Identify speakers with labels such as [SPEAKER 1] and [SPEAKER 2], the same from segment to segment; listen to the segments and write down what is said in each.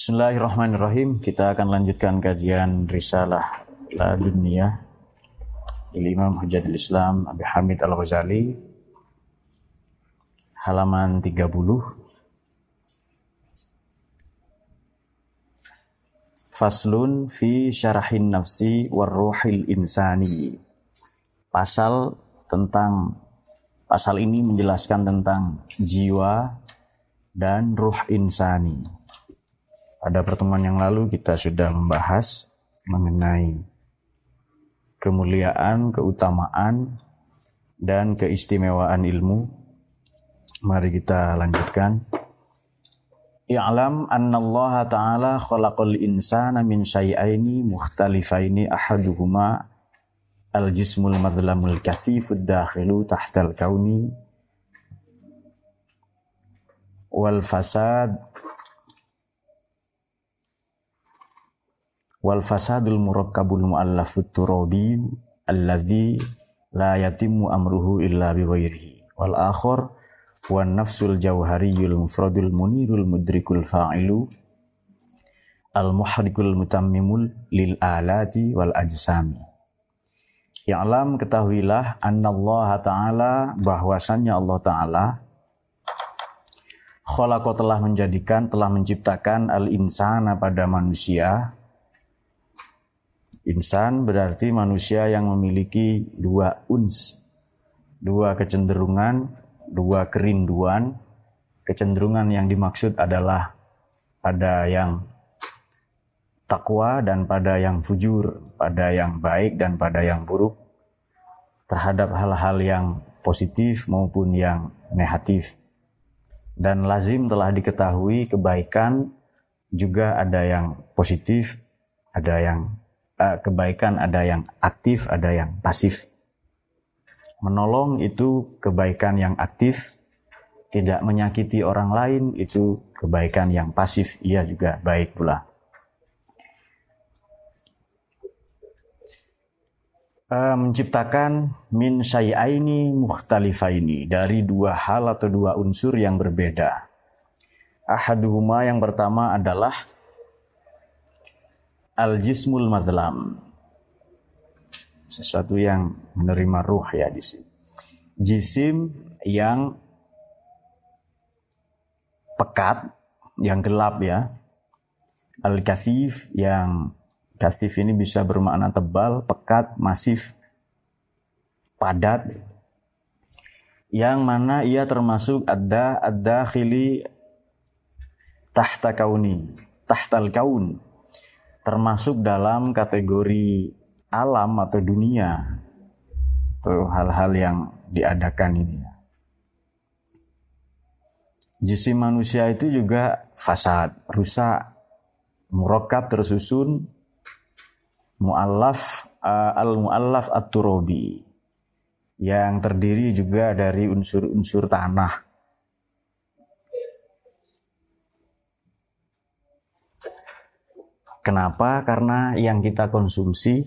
[SPEAKER 1] Bismillahirrahmanirrahim. Kita akan lanjutkan kajian Risalah La Dunia Imam Hujjatul Islam Abi Hamid Al-Ghazali halaman 30 Faslun fi syarahin nafsi warruhil insani. Pasal tentang pasal ini menjelaskan tentang jiwa dan ruh insani pada pertemuan yang lalu kita sudah membahas mengenai kemuliaan, keutamaan, dan keistimewaan ilmu. Mari kita lanjutkan. I'lam anna Allah Ta'ala khalaqal insana min syai'aini mukhtalifaini ahaduhuma al-jismul mazlamul kasifud dakhilu tahtal kauni wal fasad wal fasadul murakkabul muallafut turabi alladzi la yatimmu amruhu illa bi ghairihi wal akhar wan nafsul jauhariyul mufradul munirul mudrikul fa'ilu al muhrikul mutammimul lil alati wal ajsami. Ya'lam ketahuilah Allah ta'ala bahwasannya Allah ta'ala khalaqa telah menjadikan telah menciptakan al insana pada manusia Insan berarti manusia yang memiliki dua uns, dua kecenderungan, dua kerinduan. Kecenderungan yang dimaksud adalah pada yang takwa dan pada yang fujur, pada yang baik dan pada yang buruk, terhadap hal-hal yang positif maupun yang negatif. Dan lazim telah diketahui kebaikan juga ada yang positif, ada yang uh, kebaikan ada yang aktif, ada yang pasif. Menolong itu kebaikan yang aktif, tidak menyakiti orang lain itu kebaikan yang pasif, ia juga baik pula. Uh, menciptakan min syai'aini mukhtalifaini dari dua hal atau dua unsur yang berbeda. Ahaduhuma yang pertama adalah al-jismul mazlam. Sesuatu yang menerima ruh ya di sini. Jisim yang pekat, yang gelap ya. Al-kasif yang kasif ini bisa bermakna tebal, pekat, masif, padat. Yang mana ia termasuk ada ada khili tahta kauni, tahtal kaun termasuk dalam kategori alam atau dunia atau hal-hal yang diadakan ini. Jisim manusia itu juga fasad, rusak, murokab tersusun, mu'allaf, uh, al-mu'allaf at-turobi, yang terdiri juga dari unsur-unsur tanah Kenapa? Karena yang kita konsumsi,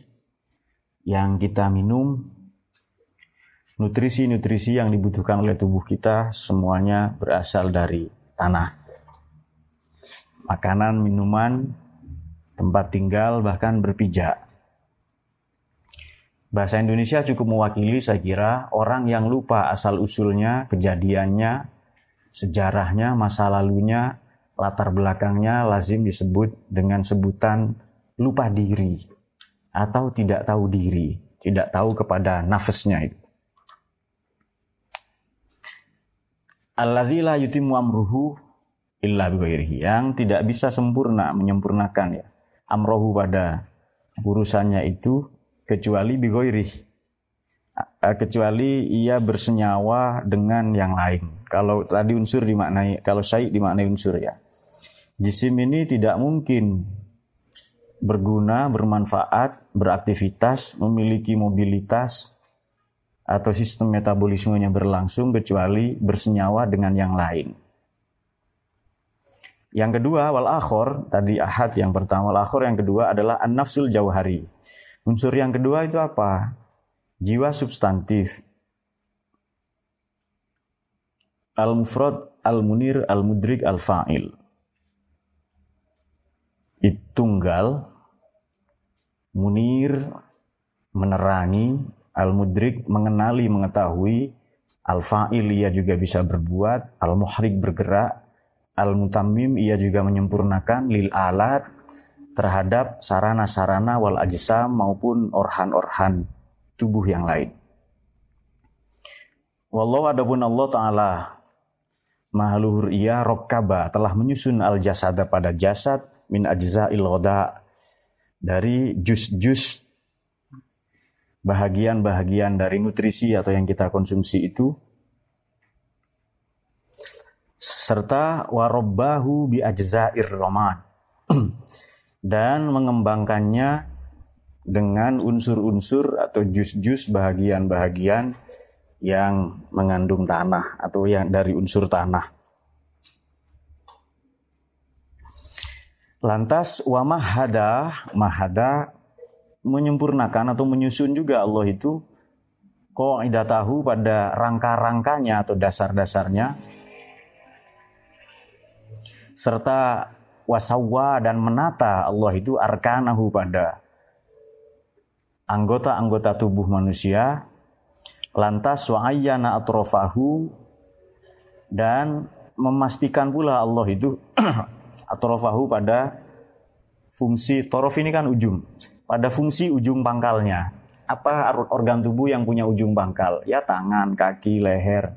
[SPEAKER 1] yang kita minum, nutrisi-nutrisi yang dibutuhkan oleh tubuh kita semuanya berasal dari tanah. Makanan, minuman, tempat tinggal, bahkan berpijak. Bahasa Indonesia cukup mewakili saya kira orang yang lupa asal usulnya, kejadiannya, sejarahnya, masa lalunya, latar belakangnya lazim disebut dengan sebutan lupa diri atau tidak tahu diri, tidak tahu kepada nafasnya itu. Alladzi la yutimmu amruhu illa bighairihi yang tidak bisa sempurna menyempurnakan ya amrohu pada urusannya itu kecuali bighairihi kecuali ia bersenyawa dengan yang lain. Kalau tadi unsur dimaknai, kalau syai dimaknai unsur ya. Jisim ini tidak mungkin berguna, bermanfaat, beraktivitas, memiliki mobilitas, atau sistem metabolismenya berlangsung kecuali bersenyawa dengan yang lain. Yang kedua, wal akhor, tadi ahad yang pertama, wal akhor yang kedua adalah an-nafsul jauhari. Unsur yang kedua itu apa? Jiwa substantif. Al-mufrad, al-munir, al-mudrik, al-fa'il tunggal, munir, menerangi, al-mudrik, mengenali, mengetahui, al-fa'il ia juga bisa berbuat, al-muhrik bergerak, al-mutammim ia juga menyempurnakan, lil alat, terhadap sarana-sarana wal ajsam maupun orhan-orhan tubuh yang lain. Wallahu adapun Allah Ta'ala Mahaluhur ia rokkaba telah menyusun al jasada pada jasad min ajza'il ghoda dari jus-jus bahagian-bahagian dari nutrisi atau yang kita konsumsi itu serta warobbahu bi ajza'ir roman dan mengembangkannya dengan unsur-unsur atau jus-jus bahagian-bahagian yang mengandung tanah atau yang dari unsur tanah. Lantas wa mahada, mahada menyempurnakan atau menyusun juga Allah itu tahu pada rangka-rangkanya atau dasar-dasarnya. Serta wasawa dan menata Allah itu arkanahu pada anggota-anggota tubuh manusia. Lantas wa ayyana atrofahu dan memastikan pula Allah itu atrofahu pada fungsi torof ini kan ujung. Pada fungsi ujung pangkalnya. Apa organ tubuh yang punya ujung pangkal? Ya tangan kaki leher.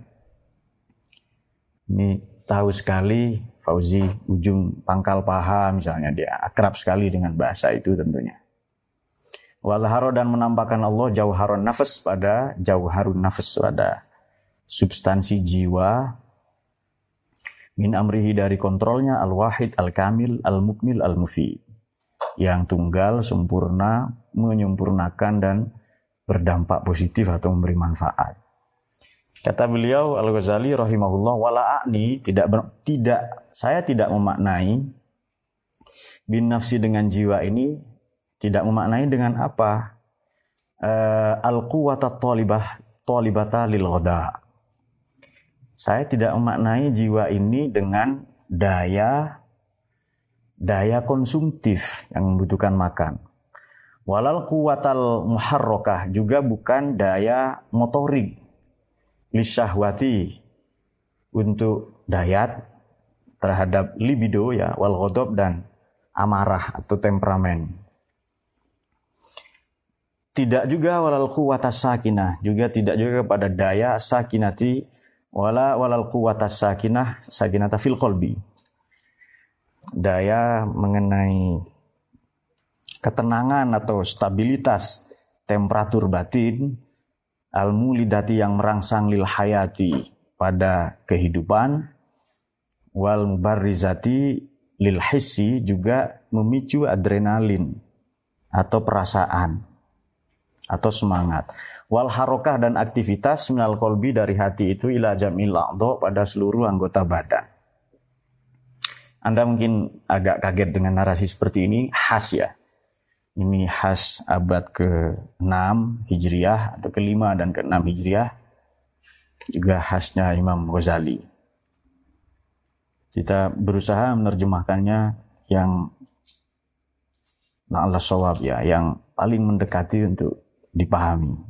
[SPEAKER 1] Ini tahu sekali Fauzi ujung pangkal paha misalnya. Dia akrab sekali dengan bahasa itu tentunya. Walharo dan menampakkan Allah jauharun nafas pada jauharun nafas pada substansi jiwa min amrihi dari kontrolnya al-wahid al-kamil al-mukmil al-mufi. Yang tunggal sempurna menyempurnakan dan berdampak positif atau memberi manfaat. Kata beliau Al-Ghazali rahimahullah wala a'ni tidak ber, tidak saya tidak memaknai bin nafsi dengan jiwa ini tidak memaknai dengan apa? Uh, al quwata talibah talibata lil saya tidak memaknai jiwa ini dengan daya daya konsumtif yang membutuhkan makan. Walal kuwatal muharrokah juga bukan daya motorik. Lisyahwati untuk dayat terhadap libido ya wal dan amarah atau temperamen. Tidak juga walal quwwatas sakinah, juga tidak juga kepada daya sakinati wala walal quwwatas sakinah, sakinata fil qalbi. Daya mengenai ketenangan atau stabilitas temperatur batin al-mulidati yang merangsang lil hayati pada kehidupan wal mubarrizati lil hissi juga memicu adrenalin atau perasaan atau semangat. Wal harokah dan aktivitas minal kolbi dari hati itu ila jamil a'do pada seluruh anggota badan. Anda mungkin agak kaget dengan narasi seperti ini, khas ya. Ini khas abad ke-6 Hijriah atau ke-5 dan ke-6 Hijriah. Juga khasnya Imam Ghazali. Kita berusaha menerjemahkannya yang Allah sawab ya, yang paling mendekati untuk dipahami.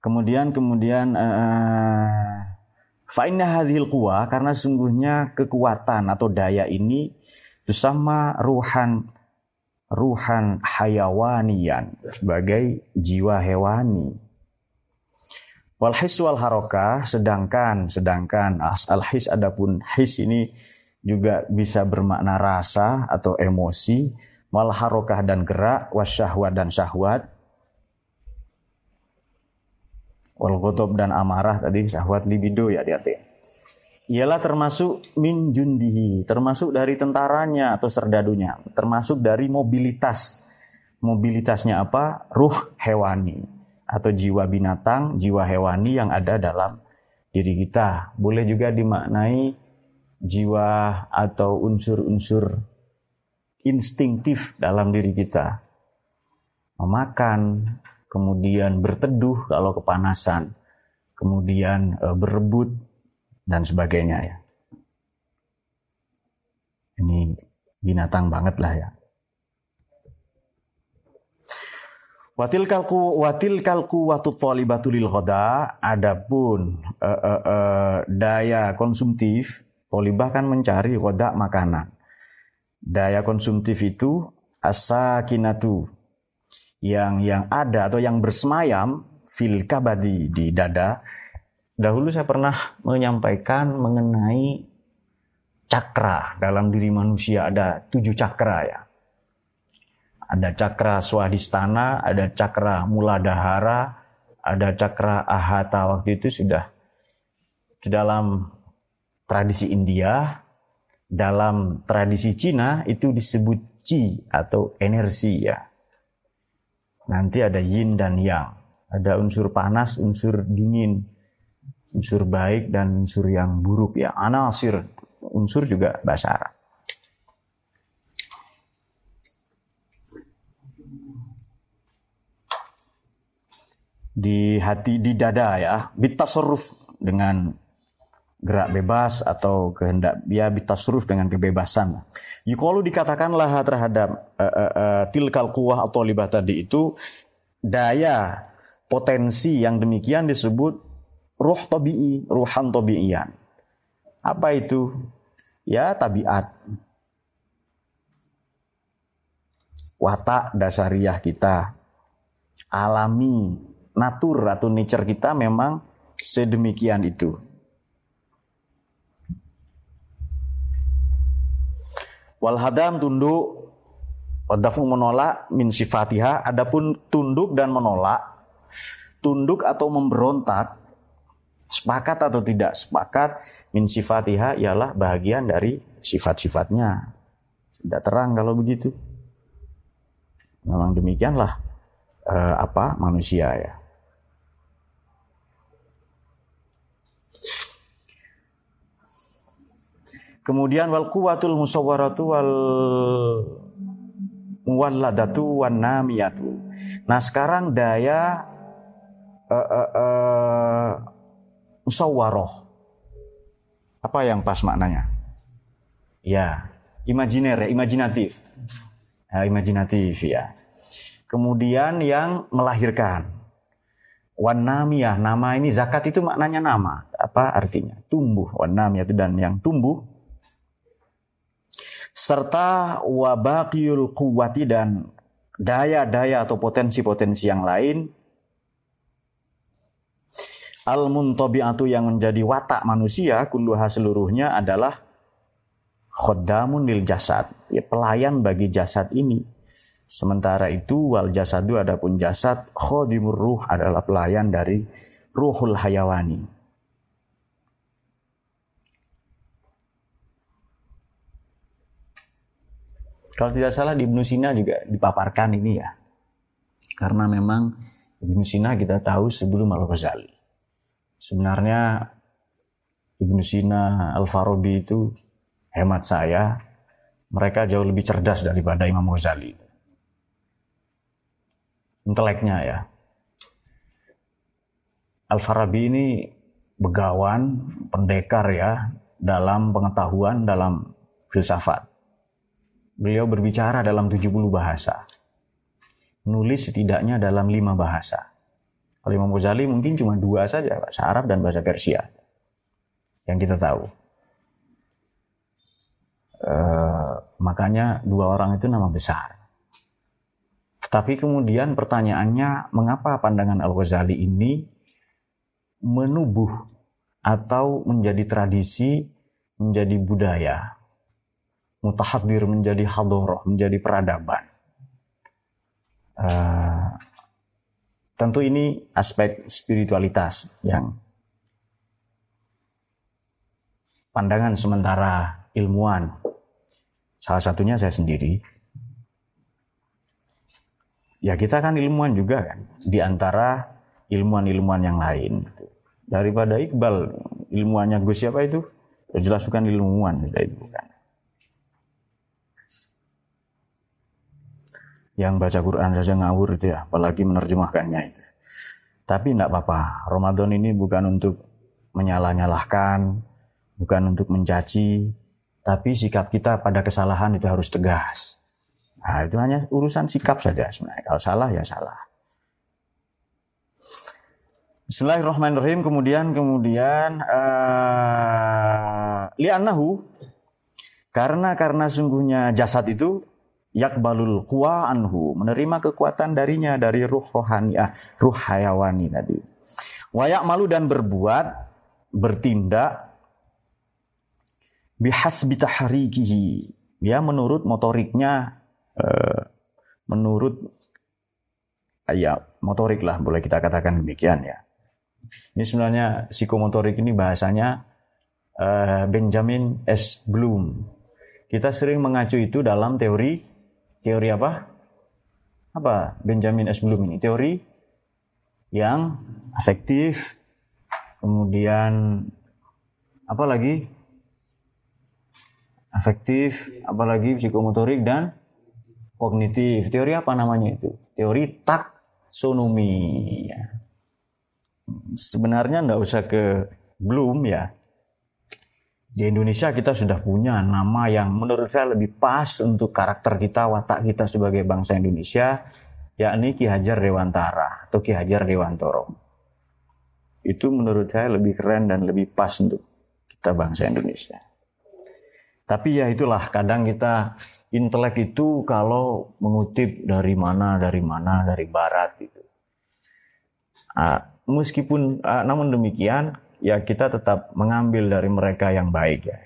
[SPEAKER 1] Kemudian kemudian uh, fa'inna hadhil quwa karena sungguhnya kekuatan atau daya ini bersama ruhan ruhan hayawanian sebagai jiwa hewani. Wal his wal harokah sedangkan sedangkan al his adapun his ini juga bisa bermakna rasa atau emosi wal harokah dan gerak, wasyahwat dan syahwat, wal ghadab dan amarah tadi syahwat libido ya hati Ialah termasuk min jundihi, termasuk dari tentaranya atau serdadunya, termasuk dari mobilitas. Mobilitasnya apa? Ruh hewani atau jiwa binatang, jiwa hewani yang ada dalam diri kita. Boleh juga dimaknai jiwa atau unsur-unsur instinktif dalam diri kita. Memakan, kemudian berteduh kalau kepanasan, kemudian e, berebut dan sebagainya ya. Ini binatang banget lah ya. Watil kalku watil kalku waktu talibatu lil khoda adapun uh, uh, uh, daya konsumtif tolibah kan mencari khoda makanan. Daya konsumtif itu asa kinatu yang yang ada atau yang bersemayam fil kabadi di dada. Dahulu saya pernah menyampaikan mengenai cakra. Dalam diri manusia ada tujuh cakra ya. Ada cakra swadistana, ada cakra muladahara, ada cakra ahata. Waktu itu sudah di dalam tradisi India, dalam tradisi Cina itu disebut chi atau energi ya. Nanti ada yin dan yang, ada unsur panas, unsur dingin, unsur baik dan unsur yang buruk ya. Anasir, unsur juga bahasa Arab. di hati di dada ya bitasuruf dengan gerak bebas atau kehendak ya bitasuruf dengan kebebasan. Yukalu dikatakanlah terhadap uh, uh, uh, tilkal kuah atau libat tadi itu daya potensi yang demikian disebut ruh tabi'i, ruhan tabi'iyan. Apa itu? Ya tabiat. Watak dasariah kita alami natur atau nature kita memang sedemikian itu. Walhadam tunduk, wadafu menolak min sifatiha, adapun tunduk dan menolak, tunduk atau memberontak, sepakat atau tidak sepakat, min sifatiha ialah bagian dari sifat-sifatnya. Tidak terang kalau begitu. Memang demikianlah uh, apa manusia ya. Kemudian wal quwwatul musawwaratu wal muwalladatu wan namiyatu. Nah, sekarang daya uh, uh, uh, musawwaroh. Apa yang pas maknanya? Ya, imajiner ya, imajinatif. Ya, imajinatif ya. Kemudian yang melahirkan. Wan namiyah, nama ini zakat itu maknanya nama. Apa artinya? Tumbuh. Wan namiyah dan yang tumbuh serta wabakiyul kuwati dan daya-daya atau potensi-potensi yang lain. Al muntabi'atu yang menjadi watak manusia kulluha seluruhnya adalah khoddamun lil jasad. Ya, pelayan bagi jasad ini. Sementara itu wal jasadu adapun jasad khodimur ruh adalah pelayan dari ruhul hayawani Kalau tidak salah di Ibnu Sina juga dipaparkan ini ya. Karena memang Ibnu Sina kita tahu sebelum Al-Ghazali. Sebenarnya Ibnu Sina, Al-Farabi itu hemat saya mereka jauh lebih cerdas daripada Imam Ghazali. Inteleknya ya. Al-Farabi ini begawan, pendekar ya dalam pengetahuan, dalam filsafat Beliau berbicara dalam 70 bahasa. Nulis setidaknya dalam lima bahasa. Kalau Imam Ghazali mungkin cuma dua saja, bahasa Arab dan bahasa Persia. Yang kita tahu. E, makanya dua orang itu nama besar. Tetapi kemudian pertanyaannya, mengapa pandangan Al-Ghazali ini menubuh atau menjadi tradisi, menjadi budaya mutahadir menjadi hadoroh, menjadi peradaban. Uh, tentu ini aspek spiritualitas yang pandangan sementara ilmuwan. Salah satunya saya sendiri. Ya kita kan ilmuwan juga kan, di antara ilmuwan-ilmuwan yang lain. Daripada Iqbal, ilmuannya Gus siapa itu? Jelas bukan ilmuwan, itu bukan. Yang baca Quran saja ngawur itu ya, apalagi menerjemahkannya itu. Tapi tidak apa-apa, Ramadan ini bukan untuk menyalah-nyalahkan, bukan untuk mencaci, tapi sikap kita pada kesalahan itu harus tegas. Nah, itu hanya urusan sikap saja sebenarnya. Kalau salah ya salah. Bismillahirrahmanirrahim. Kemudian kemudian uh, li'annahu karena karena sungguhnya jasad itu yakbalul kuwa anhu menerima kekuatan darinya dari ruh rohani ah, ruh hayawani tadi. Wayak malu dan berbuat bertindak bihas bitaharikihi ya menurut motoriknya eh, menurut ya motorik lah boleh kita katakan demikian ya. Ini sebenarnya psikomotorik ini bahasanya eh, Benjamin S. Bloom. Kita sering mengacu itu dalam teori Teori apa? Apa Benjamin S. Bloom ini? Teori yang afektif, kemudian apa lagi? Afektif, apalagi psikomotorik dan kognitif. Teori apa namanya itu? Teori taksonomi. Ya. Sebenarnya nggak usah ke Bloom ya, di Indonesia kita sudah punya nama yang menurut saya lebih pas untuk karakter kita, watak kita sebagai bangsa Indonesia, yakni Ki Hajar Dewantara atau Ki Hajar Dewantoro. Itu menurut saya lebih keren dan lebih pas untuk kita bangsa Indonesia. Tapi ya itulah kadang kita intelek itu kalau mengutip dari mana, dari mana, dari barat itu. Uh, meskipun uh, namun demikian ya kita tetap mengambil dari mereka yang baik ya.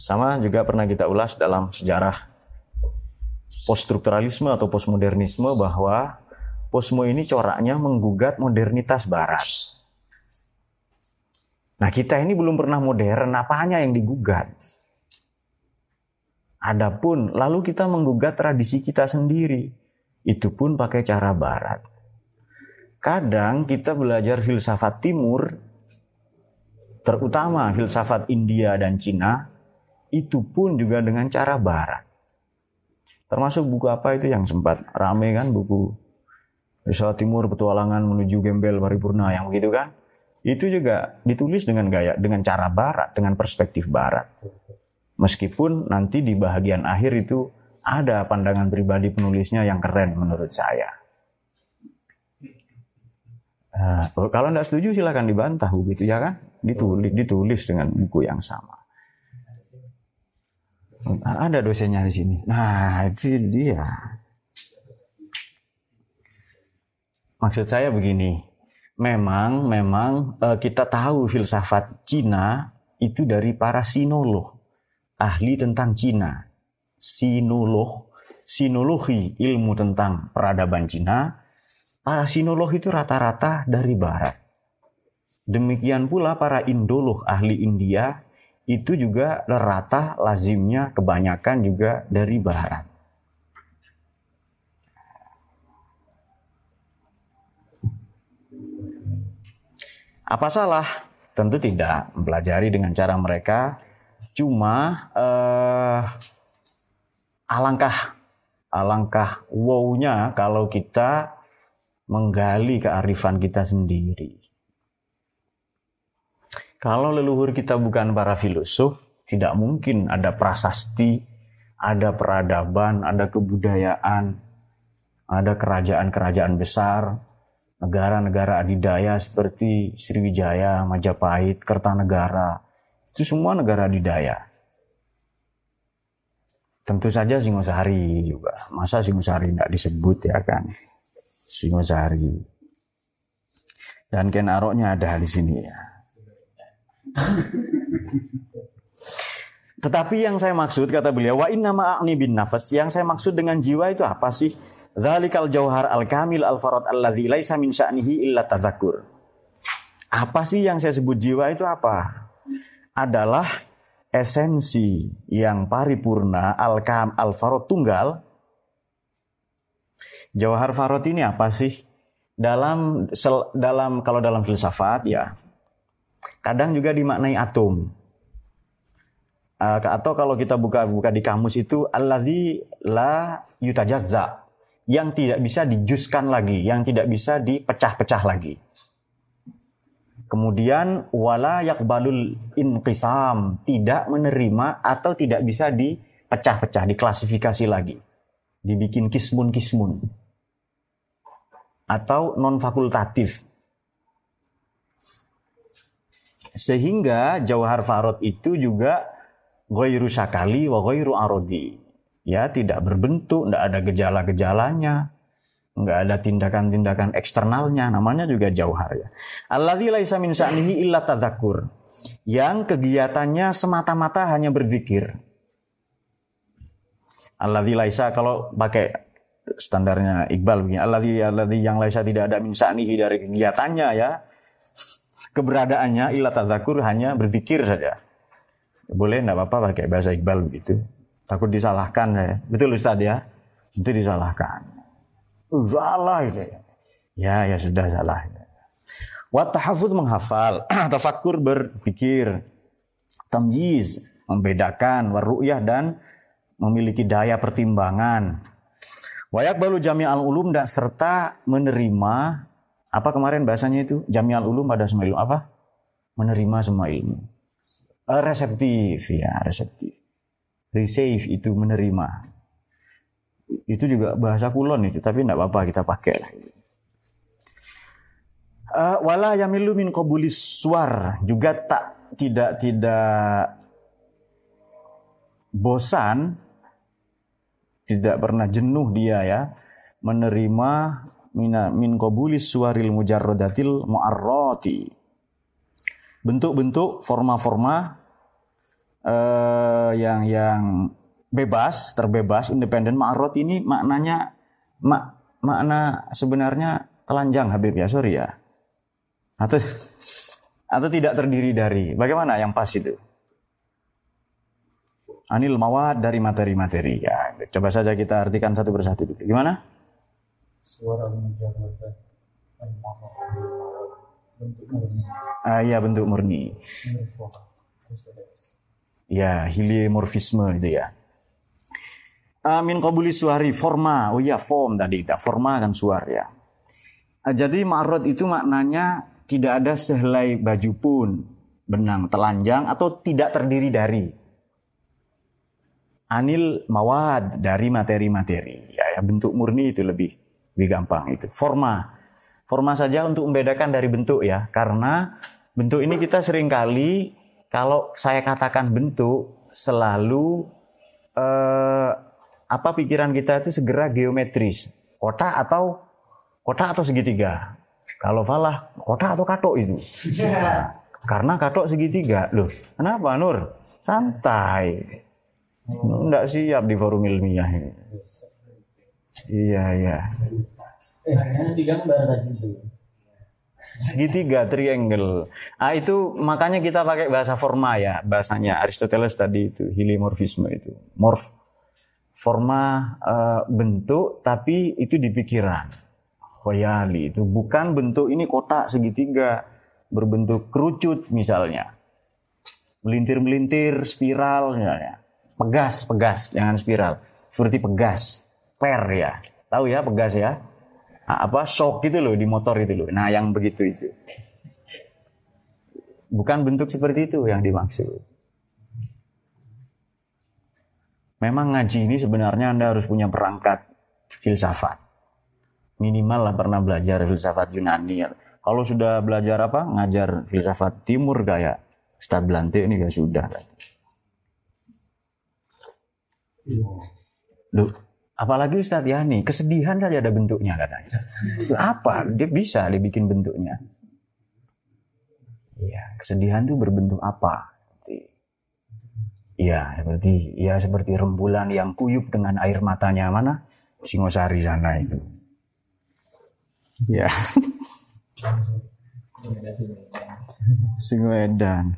[SPEAKER 1] Sama juga pernah kita ulas dalam sejarah poststrukturalisme atau postmodernisme bahwa posmo ini coraknya menggugat modernitas barat. Nah kita ini belum pernah modern, apanya yang digugat? Adapun lalu kita menggugat tradisi kita sendiri, itu pun pakai cara barat. Kadang kita belajar filsafat timur, terutama filsafat India dan Cina, itu pun juga dengan cara barat. Termasuk buku apa itu yang sempat rame kan buku Filsafat Timur Petualangan menuju Gembel Paripurna yang begitu kan? Itu juga ditulis dengan gaya dengan cara barat, dengan perspektif barat. Meskipun nanti di bagian akhir itu ada pandangan pribadi penulisnya yang keren menurut saya. Nah, kalau tidak setuju silahkan dibantah begitu ya kan? Ditulis, ditulis dengan buku yang sama. Ada dosennya di sini. Nah, itu dia. Maksud saya begini, memang memang uh, kita tahu filsafat Cina itu dari para sinolog, ahli tentang Cina. Sinolog, sinologi, ilmu tentang peradaban Cina, Para sinolog itu rata-rata dari barat. Demikian pula para indolog ahli India itu juga rata lazimnya kebanyakan juga dari barat. Apa salah? Tentu tidak. Mempelajari dengan cara mereka. Cuma eh, alangkah alangkah wow-nya kalau kita menggali kearifan kita sendiri. Kalau leluhur kita bukan para filosof, tidak mungkin ada prasasti, ada peradaban, ada kebudayaan, ada kerajaan-kerajaan besar, negara-negara adidaya seperti Sriwijaya, Majapahit, Kertanegara. Itu semua negara adidaya. Tentu saja Singosari juga. Masa Singosari tidak disebut ya kan? Singosari. Dan Ken Aroknya ada di sini ya. Tetapi yang saya maksud kata beliau wa inna ma'ani bin nafas yang saya maksud dengan jiwa itu apa sih? Zalikal jauhar al kamil al farad alladzi laisa min sya'nihi illa tadzakur. Apa sih yang saya sebut jiwa itu apa? Adalah esensi yang paripurna al kam al farad tunggal Jawahar Farot ini apa sih? Dalam sel, dalam kalau dalam filsafat ya kadang juga dimaknai atom. Uh, atau kalau kita buka-buka di kamus itu allazi la yutajazza yang tidak bisa dijuskan lagi, yang tidak bisa dipecah-pecah lagi. Kemudian wala yakbalul inqisam, tidak menerima atau tidak bisa dipecah-pecah, diklasifikasi lagi. Dibikin kismun-kismun. Atau non fakultatif. Sehingga jauhar farod itu juga ghairu syakali wa ghairu arodi. Ya, tidak berbentuk, tidak ada gejala-gejalanya, nggak ada tindakan-tindakan eksternalnya namanya juga jauhar ya alladzi laisa min sa'nihi illa tadzakur yang kegiatannya semata-mata hanya berzikir alladzi laisa kalau pakai standarnya Iqbal begini alladzi yang laisa tidak ada min sa'nihi dari kegiatannya ya keberadaannya illa tadzakur hanya berzikir saja boleh enggak apa-apa pakai bahasa Iqbal begitu takut disalahkan ya betul Ustaz ya itu disalahkan salah itu. Ya, ya sudah salah. Wa tahafuz menghafal, tafakkur berpikir, tamyiz membedakan, waru'yah dan memiliki daya pertimbangan. Wayak balu jami al ulum dan serta menerima apa kemarin bahasanya itu jami al ulum pada semua ilmu apa? Menerima semua ilmu. Uh, reseptif ya reseptif. Receive itu menerima itu juga bahasa kulon itu tapi tidak apa-apa kita pakai lah uh, wala yamilu min qabulis suar juga tak tidak tidak bosan tidak pernah jenuh dia ya menerima mina min qabulis suaril mujarradatil muarrati bentuk-bentuk forma-forma uh, yang yang bebas, terbebas, independen. Ma'rot ini maknanya mak makna sebenarnya telanjang Habib ya, sorry ya. Atau atau tidak terdiri dari. Bagaimana yang pas itu? Anil mawad dari materi-materi. Ya, coba saja kita artikan satu persatu dulu. Gimana? Suara bentuk murni. Ah iya bentuk murni. Ya, heliomorfisme itu ya. Amin qabuli suari forma. Oh iya form tadi kita forma kan suar ya. Ah, jadi ma'rad itu maknanya tidak ada sehelai baju pun benang telanjang atau tidak terdiri dari anil mawad dari materi-materi. Ya, ya bentuk murni itu lebih lebih gampang itu. Forma. Forma saja untuk membedakan dari bentuk ya. Karena bentuk ini kita sering kali kalau saya katakan bentuk selalu eh, apa pikiran kita itu segera geometris, kotak atau kotak atau segitiga. Kalau falah, kotak atau katok itu. Karena katok segitiga. Loh, kenapa Nur? Santai. Enggak siap di forum ilmiah ini. Iya, iya. Segitiga, triangle. Ah itu makanya kita pakai bahasa forma ya, bahasanya Aristoteles tadi itu, heliomorfisme itu. Morf forma uh, bentuk tapi itu di pikiran khoyali itu bukan bentuk ini kotak segitiga berbentuk kerucut misalnya melintir-melintir spiral misalnya pegas pegas jangan spiral seperti pegas per ya tahu ya pegas ya nah, apa shock gitu loh di motor itu loh nah yang begitu itu bukan bentuk seperti itu yang dimaksud Memang ngaji ini sebenarnya Anda harus punya perangkat filsafat. Minimal lah pernah belajar filsafat Yunani. Kalau sudah belajar apa? Ngajar filsafat timur kayak Ustadz Blante ini ya sudah. Loh, apalagi Ustadz Yani, kesedihan saja ada bentuknya katanya. Apa? Dia bisa dibikin bentuknya. Iya, kesedihan itu berbentuk apa? Ya, seperti ya seperti rembulan yang kuyup dengan air matanya mana? Singosari sana itu. Ya. Singoedan.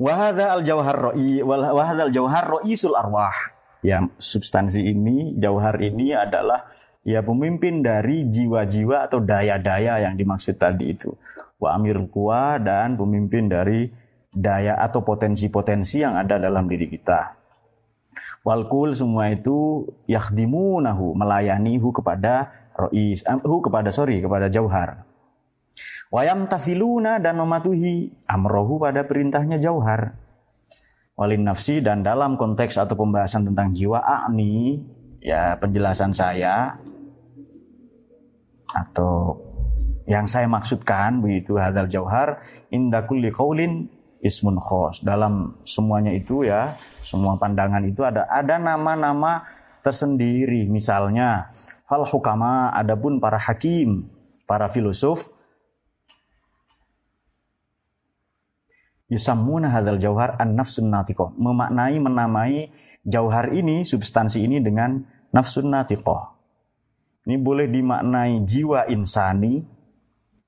[SPEAKER 1] Wahada al jauhar roi wahada al jauhar roisul arwah. Ya, substansi ini, jauhar ini adalah ya pemimpin dari jiwa-jiwa atau daya-daya yang dimaksud tadi itu. Wa amir kuwa dan pemimpin dari daya atau potensi-potensi yang ada dalam diri kita. Walkul semua itu yakhdimunahu melayanihu kepada rois, eh, hu kepada sorry kepada jauhar. Wayam tasiluna dan mematuhi amrohu pada perintahnya jauhar. Walin nafsi dan dalam konteks atau pembahasan tentang jiwa akni ya penjelasan saya atau yang saya maksudkan begitu hadal jauhar inda kulli ismun khos dalam semuanya itu ya semua pandangan itu ada ada nama-nama tersendiri misalnya fal hukama adapun para hakim para filosof yusammuna hadzal jauhar an nafsun natiqah. Memaknai menamai jauhar ini substansi ini dengan nafsun natiqah. Ini boleh dimaknai jiwa insani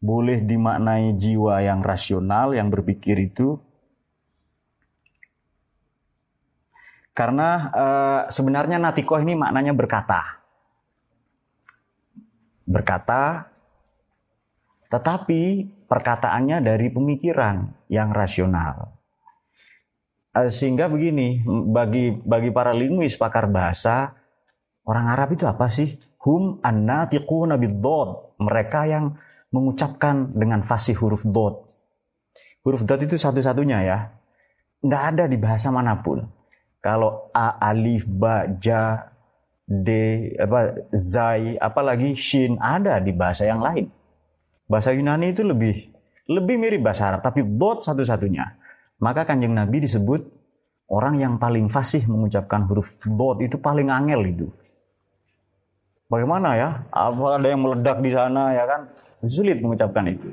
[SPEAKER 1] boleh dimaknai jiwa yang rasional yang berpikir itu. Karena e, sebenarnya natikoh ini maknanya berkata. Berkata tetapi perkataannya dari pemikiran yang rasional. Eh, sehingga begini, bagi bagi para linguis pakar bahasa, orang Arab itu apa sih? Hum annatiquna biddod. Mereka yang mengucapkan dengan fasih huruf dot. Huruf dot itu satu-satunya ya. Nggak ada di bahasa mana pun. Kalau A, alif, ba, ja, D, apa, zai, apalagi shin ada di bahasa yang lain. Bahasa Yunani itu lebih lebih mirip bahasa Arab, tapi dot satu-satunya. Maka kanjeng Nabi disebut orang yang paling fasih mengucapkan huruf dot itu paling angel itu. Bagaimana ya? Apa ada yang meledak di sana ya kan? Sulit mengucapkan itu.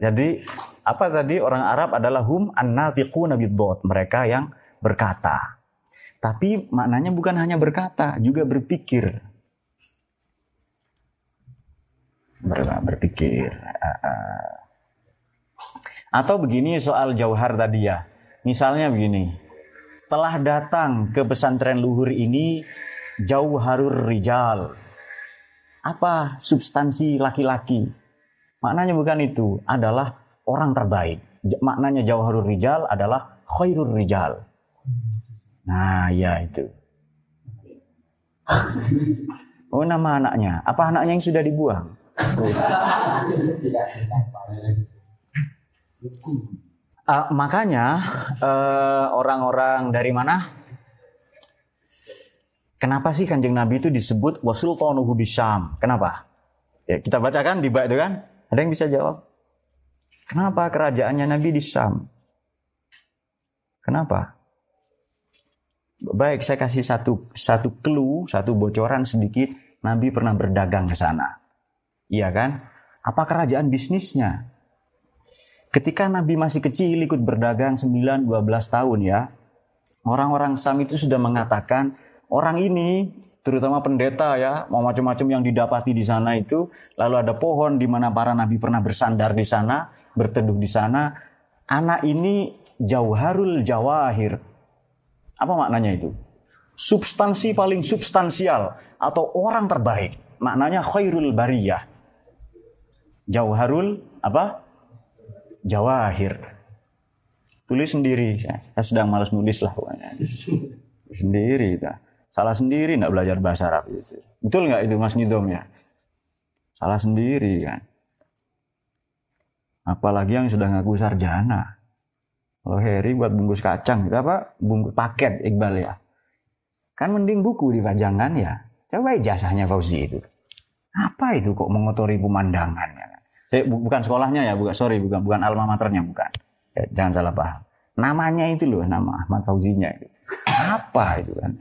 [SPEAKER 1] Jadi apa tadi orang Arab adalah hum an-natiquna bid mereka yang berkata. Tapi maknanya bukan hanya berkata, juga berpikir berpikir. Atau begini soal jauhar tadi ya. Misalnya begini. Telah datang ke pesantren luhur ini jauharur rijal. Apa substansi laki-laki? Maknanya bukan itu, adalah orang terbaik. Maknanya jauharur rijal adalah khairur rijal. Nah, ya itu. Oh, nama anaknya. Apa anaknya yang sudah dibuang? Uh, makanya eh, orang-orang dari mana? Kenapa sih kanjeng Nabi itu disebut wasultanuhu bisyam? Kenapa? Ya, kita bacakan di bak itu kan? Ada yang bisa jawab? Kenapa kerajaannya Nabi di Syam? Kenapa? Baik, saya kasih satu satu clue, satu bocoran sedikit. Nabi pernah berdagang ke sana. Iya kan? Apa kerajaan bisnisnya? Ketika Nabi masih kecil ikut berdagang 9-12 tahun ya, orang-orang Sam itu sudah mengatakan orang ini terutama pendeta ya, mau macam-macam yang didapati di sana itu, lalu ada pohon di mana para nabi pernah bersandar di sana, berteduh di sana. Anak ini jauharul jawahir. Apa maknanya itu? Substansi paling substansial atau orang terbaik. Maknanya khairul bariyah. Jauharul apa? Jawahir. Tulis sendiri. Saya, sedang malas nulis lah pokoknya. sendiri. Kita. Salah sendiri nggak belajar bahasa Arab itu. Betul nggak itu Mas Nidom ya? Salah sendiri kan. Apalagi yang sudah ngaku sarjana. Kalau Harry buat bungkus kacang, itu apa? Bungkus paket Iqbal ya. Kan mending buku di pajangan ya. Coba ijazahnya Fauzi itu. Apa itu kok mengotori pemandangan? Ya? Saya, bukan sekolahnya ya, bukan sorry, bukan bukan alma maternya bukan. Ya, jangan salah paham. Namanya itu loh, nama Ahmad Fauzinya itu. Apa itu kan?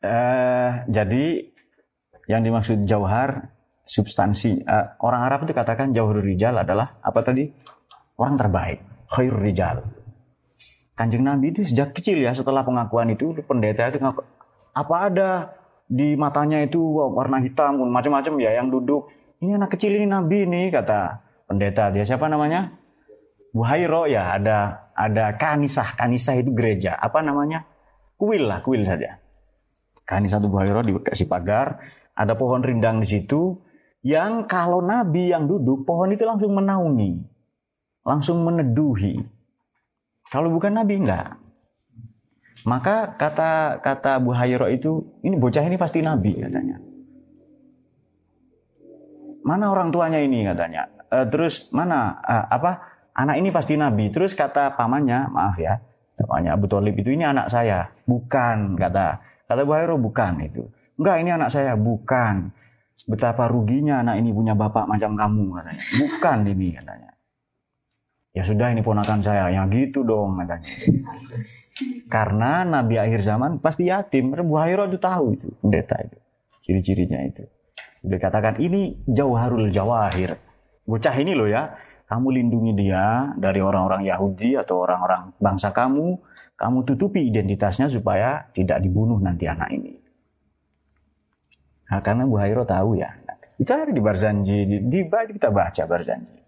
[SPEAKER 1] Uh, jadi yang dimaksud jauhar substansi uh, orang Arab itu katakan jauhur rijal adalah apa tadi orang terbaik khair rijal kanjeng Nabi itu sejak kecil ya setelah pengakuan itu pendeta itu ngaku, apa ada di matanya itu warna hitam macam-macam ya yang duduk. Ini anak kecil ini nabi nih kata pendeta dia. Siapa namanya? Buhairo ya ada ada kanisah. Kanisah itu gereja. Apa namanya? Kuil lah kuil saja. Kanisah itu Buhairo dikasih pagar. Ada pohon rindang di situ. Yang kalau nabi yang duduk pohon itu langsung menaungi. Langsung meneduhi. Kalau bukan nabi enggak maka kata kata Bu Hayro itu, ini bocah ini pasti nabi katanya. mana orang tuanya ini katanya. E, terus mana e, apa anak ini pasti nabi. Terus kata pamannya, maaf ya, pamannya Abu Talib itu ini anak saya, bukan kata kata Bu bukan itu. Enggak ini anak saya, bukan. Betapa ruginya anak ini punya bapak macam kamu katanya. Bukan ini katanya. Ya sudah ini ponakan saya. Ya gitu dong katanya. Karena Nabi akhir zaman pasti yatim. Bu Hairo itu tahu itu pendeta itu. Ciri-cirinya itu. Dia katakan ini jauharul jawahir. Bocah ini loh ya. Kamu lindungi dia dari orang-orang Yahudi atau orang-orang bangsa kamu. Kamu tutupi identitasnya supaya tidak dibunuh nanti anak ini. Nah, karena Bu Hairo tahu ya. Itu ada di Barzanji, di, di kita baca Barzanji.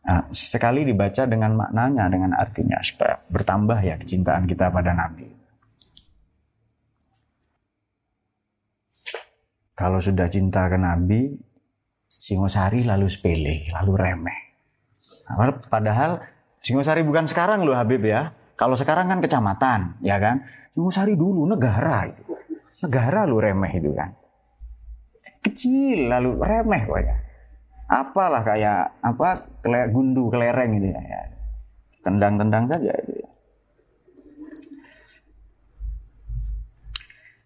[SPEAKER 1] Nah, sekali dibaca dengan maknanya, dengan artinya supaya bertambah ya kecintaan kita pada Nabi. Kalau sudah cinta ke Nabi, Singosari lalu sepele, lalu remeh. Nah, padahal Singosari bukan sekarang loh Habib ya. Kalau sekarang kan kecamatan, ya kan? Singosari dulu negara itu. Negara lu remeh itu kan. Kecil lalu remeh kok ya. Apalah kayak apa gundu kelereng itu ya. Tendang-tendang saja itu ya.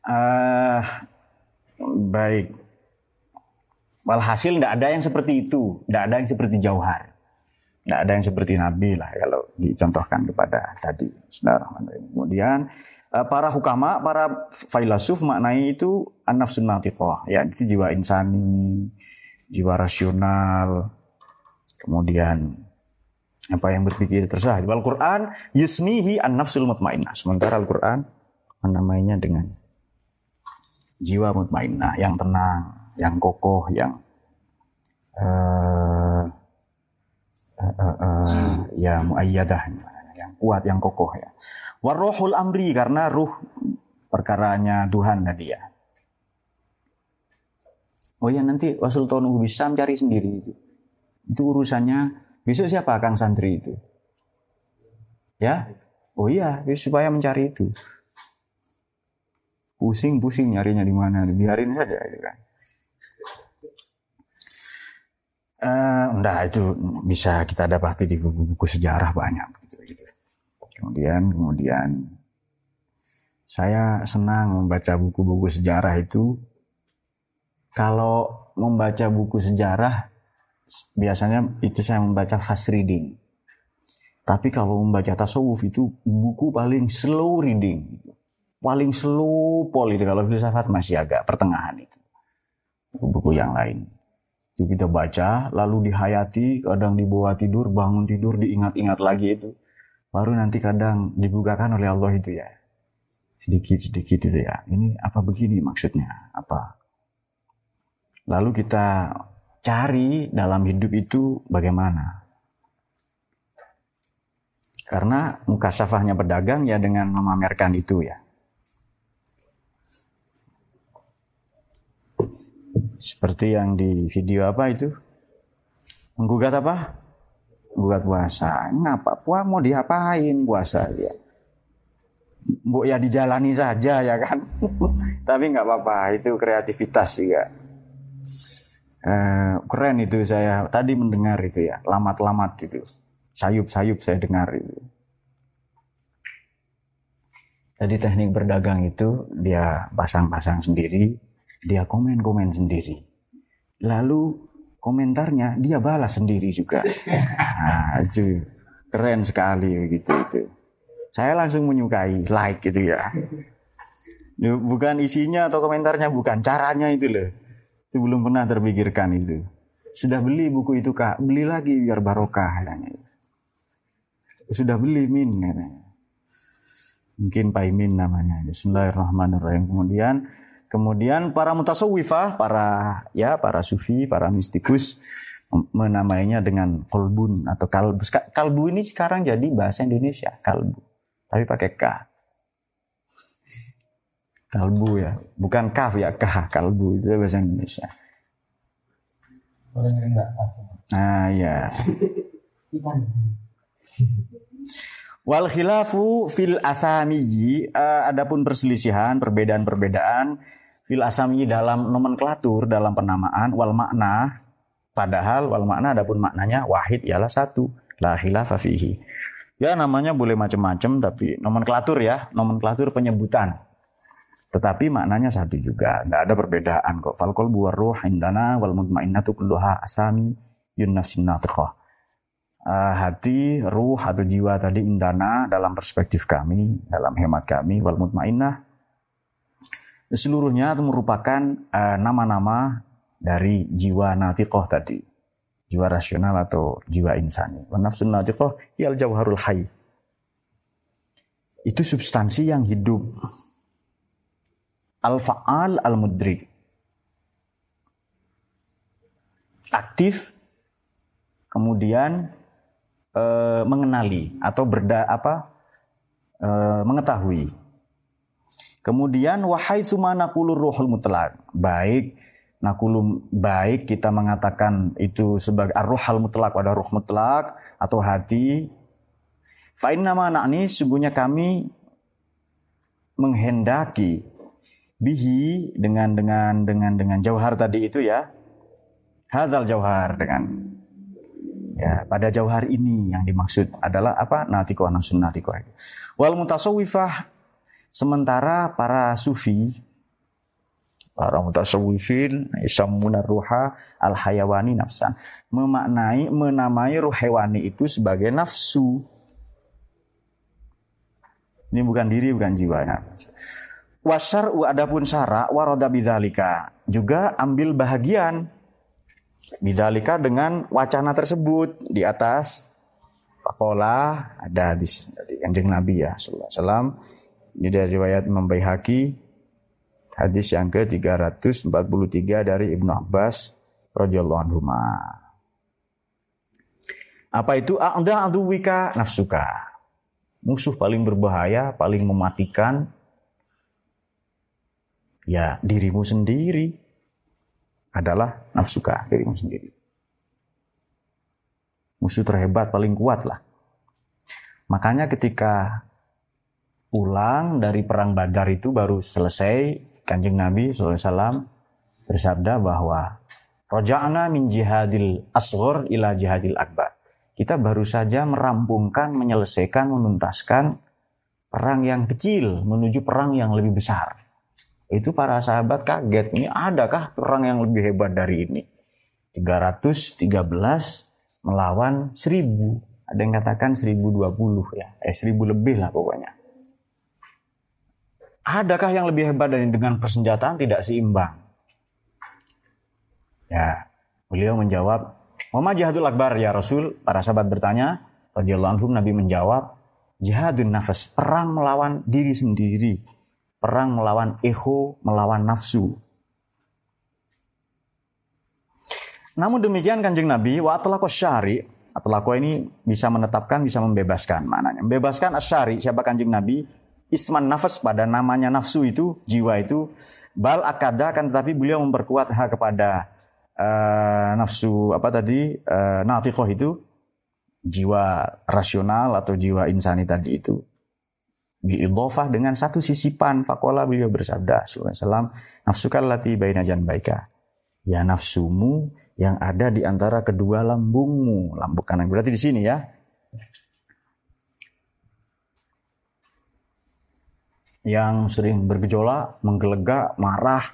[SPEAKER 1] Uh, baik. Walhasil tidak ada yang seperti itu, tidak ada yang seperti Jauhar. Tidak ada yang seperti Nabi lah kalau dicontohkan kepada tadi. Kemudian eh, para hukama, para filosof maknai itu an-nafsun Ya, itu jiwa insani, jiwa rasional. Kemudian apa yang berpikir terserah. Al-Quran yusmihi an-nafsul mutmainnah. Sementara Al-Quran menamainya dengan jiwa mutmainnah yang tenang, yang kokoh, yang uh, uh, uh, uh, ya muayyadah yang kuat yang kokoh ya. Warohul amri karena ruh perkaranya Tuhan tadi ya. Oh ya nanti Wasultan bisa cari sendiri itu. Itu urusannya besok siapa Kang Santri itu? Ya? Oh iya, supaya mencari itu. Pusing-pusing nyarinya di mana, biarin saja itu kan. Uh, enggak itu bisa kita dapati di buku-buku sejarah banyak gitu, gitu. Kemudian kemudian saya senang membaca buku-buku sejarah itu. Kalau membaca buku sejarah biasanya itu saya membaca fast reading. Tapi kalau membaca tasawuf itu buku paling slow reading. Paling slow pol itu kalau filsafat masih agak pertengahan itu. Buku-buku yang lain. Itu kita baca, lalu dihayati, kadang dibawa tidur, bangun tidur, diingat-ingat lagi itu. Baru nanti kadang dibukakan oleh Allah itu ya. Sedikit-sedikit itu ya. Ini apa begini maksudnya? Apa? Lalu kita cari dalam hidup itu bagaimana. Karena muka syafahnya pedagang ya dengan memamerkan itu ya. Seperti yang di video apa itu? Menggugat apa? Menggugat puasa. Ngapa? Puasa mau diapain puasa ya? Bu ya dijalani saja ya kan. Tapi nggak apa-apa, itu kreativitas juga. Eh, keren itu saya tadi mendengar itu ya, lamat-lamat itu. Sayup-sayup saya dengar itu. Jadi teknik berdagang itu dia pasang-pasang sendiri, dia komen-komen sendiri. Lalu komentarnya dia balas sendiri juga. Nah, itu keren sekali gitu itu. Saya langsung menyukai, like gitu ya. Bukan isinya atau komentarnya bukan, caranya itu loh. Itu belum pernah terpikirkan itu. Sudah beli buku itu kak, beli lagi biar barokah. Sudah beli min katanya. Mungkin Pak Imin namanya. Bismillahirrahmanirrahim. Kemudian Kemudian para mutasawwifah, para ya para sufi, para mistikus menamainya dengan kolbun atau kalbu. Kalbu ini sekarang jadi bahasa Indonesia, kalbu. Tapi pakai k. Kalbu ya, bukan kaf ya, k, kalbu itu bahasa Indonesia. Nah ya. Wal khilafu fil asamiyi, uh, adapun perselisihan, perbedaan-perbedaan fil asami dalam nomenklatur dalam penamaan wal makna padahal wal makna adapun maknanya wahid ialah satu la khilafa fihi. Ya namanya boleh macam-macam tapi nomenklatur ya, nomenklatur penyebutan. Tetapi maknanya satu juga, tidak ada perbedaan kok. Fal qalbu ruh indana wal mutmainnatu kulluha asami yun nafsin natiqah. Uh, hati, ruh atau jiwa tadi indana dalam perspektif kami, dalam hemat kami, wal mutmainnah seluruhnya itu merupakan uh, nama-nama dari jiwa natiqoh tadi. Jiwa rasional atau jiwa insani. Wa nafsun natiqoh yal jawharul hayy. Itu substansi yang hidup. Al-fa'al al-mudrik. Aktif, kemudian e, mengenali atau berda apa e, mengetahui Kemudian wahai sumana kulur ruhul mutlak. Baik nakulum baik kita mengatakan itu sebagai ar-ruhal mutlak pada ruh mutlak atau hati. Fa'in nama nakni sungguhnya kami menghendaki bihi dengan dengan dengan dengan jauhar tadi itu ya. Hazal jauhar dengan ya pada jauhar ini yang dimaksud adalah apa natiko natiko wal mutasawwifah Sementara para sufi, para mutasawwifin, isamuna ruha al hayawani nafsan, memaknai menamai ruh hewani itu sebagai nafsu. Ini bukan diri, bukan jiwa. Wasar adapun syara waroda bidzalika. Juga ambil bahagian bidzalika dengan wacana tersebut di atas. Pakola ada di kanjeng Nabi ya sallallahu alaihi wasallam. Ini dari riwayat Imam Baihaqi. Hadis yang ke-343 dari Ibnu Abbas radhiyallahu anhu. Apa itu? A'da aduwika nafsuka? Musuh paling berbahaya, paling mematikan ya dirimu sendiri adalah nafsuka, dirimu sendiri. Musuh terhebat paling kuat lah. Makanya ketika pulang dari perang Badar itu baru selesai kanjeng Nabi SAW bersabda bahwa Roja'ana min jihadil asghar ila jihadil akbar. Kita baru saja merampungkan, menyelesaikan, menuntaskan perang yang kecil menuju perang yang lebih besar. Itu para sahabat kaget, ini adakah perang yang lebih hebat dari ini? 313 melawan 1000. Ada yang katakan 1020 ya, eh 1000 lebih lah pokoknya. Adakah yang lebih hebat dari dengan persenjataan tidak seimbang? Ya, beliau menjawab, "Wama jihadul akbar ya Rasul?" Para sahabat bertanya, radhiyallahu anhum Nabi menjawab, "Jihadun nafas, perang melawan diri sendiri, perang melawan ego, melawan nafsu." Namun demikian kanjeng Nabi, wa atlaqo syari, atlaqo ini bisa menetapkan, bisa membebaskan maknanya. Membebaskan asyari, siapa kanjeng Nabi? isman nafas pada namanya nafsu itu, jiwa itu, bal akada kan tetapi beliau memperkuat hak kepada uh, nafsu apa tadi uh, natiqoh itu jiwa rasional atau jiwa insani tadi itu diidhofah dengan satu sisipan. Fakola beliau bersabda sallallahu nafsukan lati baina baika ya nafsumu yang ada di antara kedua lambungmu. Lambung kanan. Berarti di sini ya. Yang sering bergejolak, menggelegak, marah,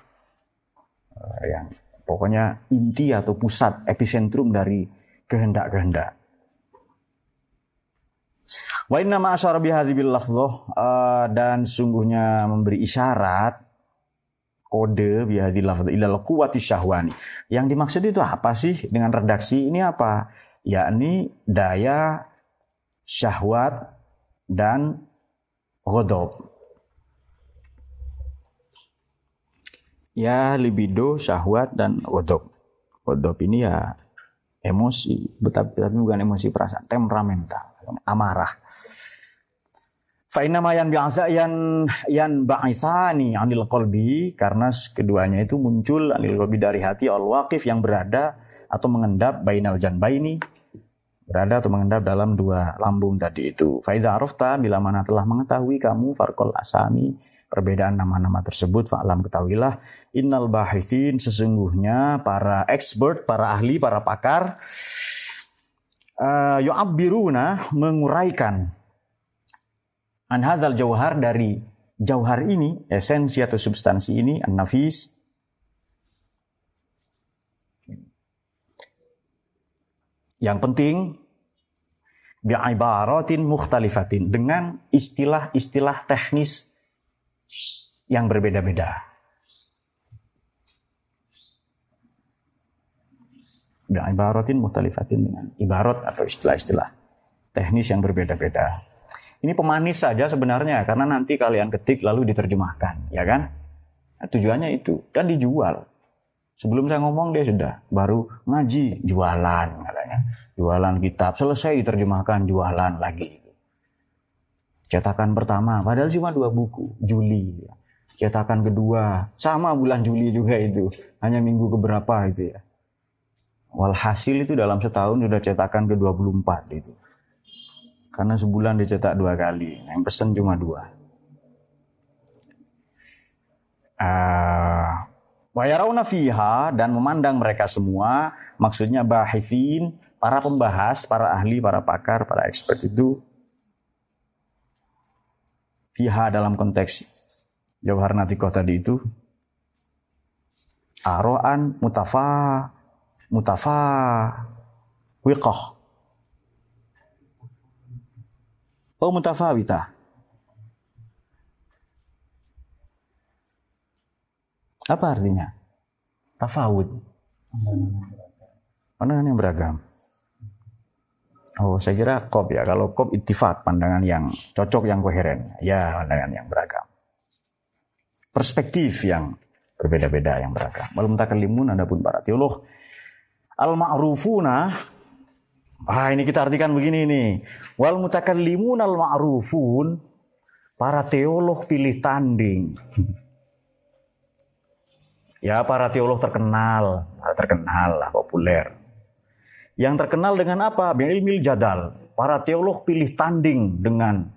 [SPEAKER 1] eh, yang pokoknya inti atau pusat epicentrum dari kehendak-kehendak. Wa inna ma asyara bihadhibil uh, dan sungguhnya memberi isyarat kode bihadhil lafdhah ilal quwwati syahwani. Yang dimaksud itu apa sih dengan redaksi ini apa? Yakni daya syahwat dan ghadab. ya libido, syahwat dan wodop. Wodop ini ya emosi, tapi bukan emosi perasaan, temperamental, amarah. Fa'inama yang biasa yang yang ba'isani anil kolbi karena keduanya itu muncul anil kolbi dari hati al waqif yang berada atau mengendap bainal janbaini berada atau mengendap dalam dua lambung tadi itu. Faiza arafta bila mana telah mengetahui kamu farqal asami perbedaan nama-nama tersebut fa'lam ketahuilah innal bahithin sesungguhnya para expert, para ahli, para pakar uh, yu'abbiruna menguraikan an hadzal jauhar dari jauhar ini, esensi atau substansi ini an-nafis Yang penting bi'ibaratin mukhtalifatin dengan istilah-istilah teknis yang berbeda-beda. Bi'ibaratin mukhtalifatin dengan ibarat atau istilah-istilah teknis yang berbeda-beda. Ini pemanis saja sebenarnya karena nanti kalian ketik lalu diterjemahkan, ya kan? Nah, tujuannya itu dan dijual. Sebelum saya ngomong dia sudah baru ngaji jualan katanya. Jualan kitab selesai diterjemahkan jualan lagi. Cetakan pertama padahal cuma dua buku Juli. Cetakan kedua sama bulan Juli juga itu. Hanya minggu keberapa itu ya. Walhasil itu dalam setahun sudah cetakan ke-24 itu. Karena sebulan dicetak dua kali. Yang pesen cuma dua. Uh, Wayarauna fiha dan memandang mereka semua, maksudnya bahithin, para pembahas, para ahli, para pakar, para expert itu fiha dalam konteks Jauhar Natikoh tadi itu aroan mutafa mutafa wiqah oh mutafawita Apa artinya? Tafawud. Pandangan yang beragam. Oh, saya kira kop ya. Kalau kop itifat, pandangan yang cocok, yang koheren. Ya, pandangan yang beragam. Perspektif yang berbeda-beda, yang beragam. Wal mutakallimun adapun para teolog. Al-ma'rufuna Ah ini kita artikan begini nih. Wal mutakallimun al-ma'rufun para teolog pilih tanding. Ya para teolog terkenal, terkenal lah, populer. Yang terkenal dengan apa? Ilmil jadal. Para teolog pilih tanding dengan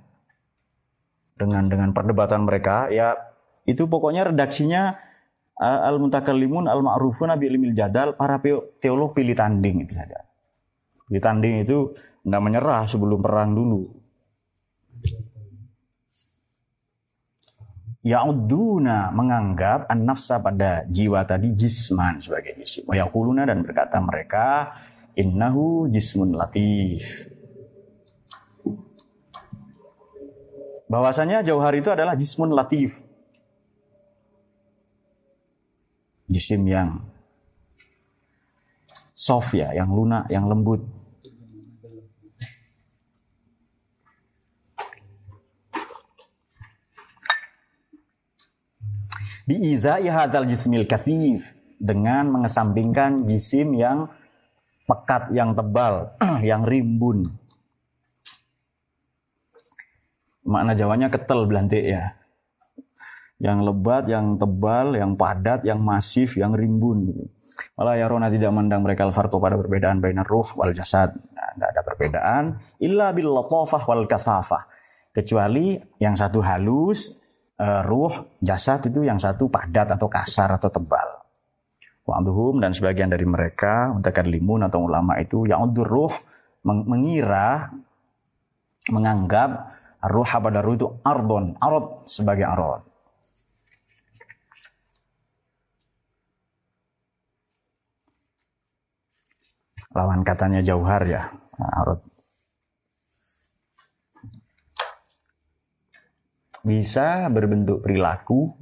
[SPEAKER 1] dengan dengan perdebatan mereka. Ya itu pokoknya redaksinya al mutakallimun al ma'rufun bi ilmil jadal. Para teolog pilih tanding itu saja. Pilih tanding itu tidak menyerah sebelum perang dulu. Ya'uduna menganggap an-nafsa pada jiwa tadi jisman sebagai jisim. Wa yaquluna dan berkata mereka innahu jismun latif. Bahwasanya jauhar itu adalah jismun latif. Jisim yang soft ya, yang lunak, yang lembut. biizai hadzal jismil kasif dengan mengesampingkan jisim yang pekat, yang tebal, yang rimbun. Makna Jawanya ketel belantik ya. Yang lebat, yang tebal, yang padat, yang masif, yang rimbun. Malah ya Rona tidak mandang mereka alfarko pada perbedaan bainar ruh wal jasad. Nah, tidak ada perbedaan. Illa bil latofah wal kasafah. Kecuali yang satu halus, uh, ruh, jasad itu yang satu padat atau kasar atau tebal. Wa'duhum dan sebagian dari mereka, limun atau ulama itu, yang untuk ruh mengira, menganggap ruh pada ruh itu ardon, arod sebagai arod. Lawan katanya jauhar ya, arod. bisa berbentuk perilaku,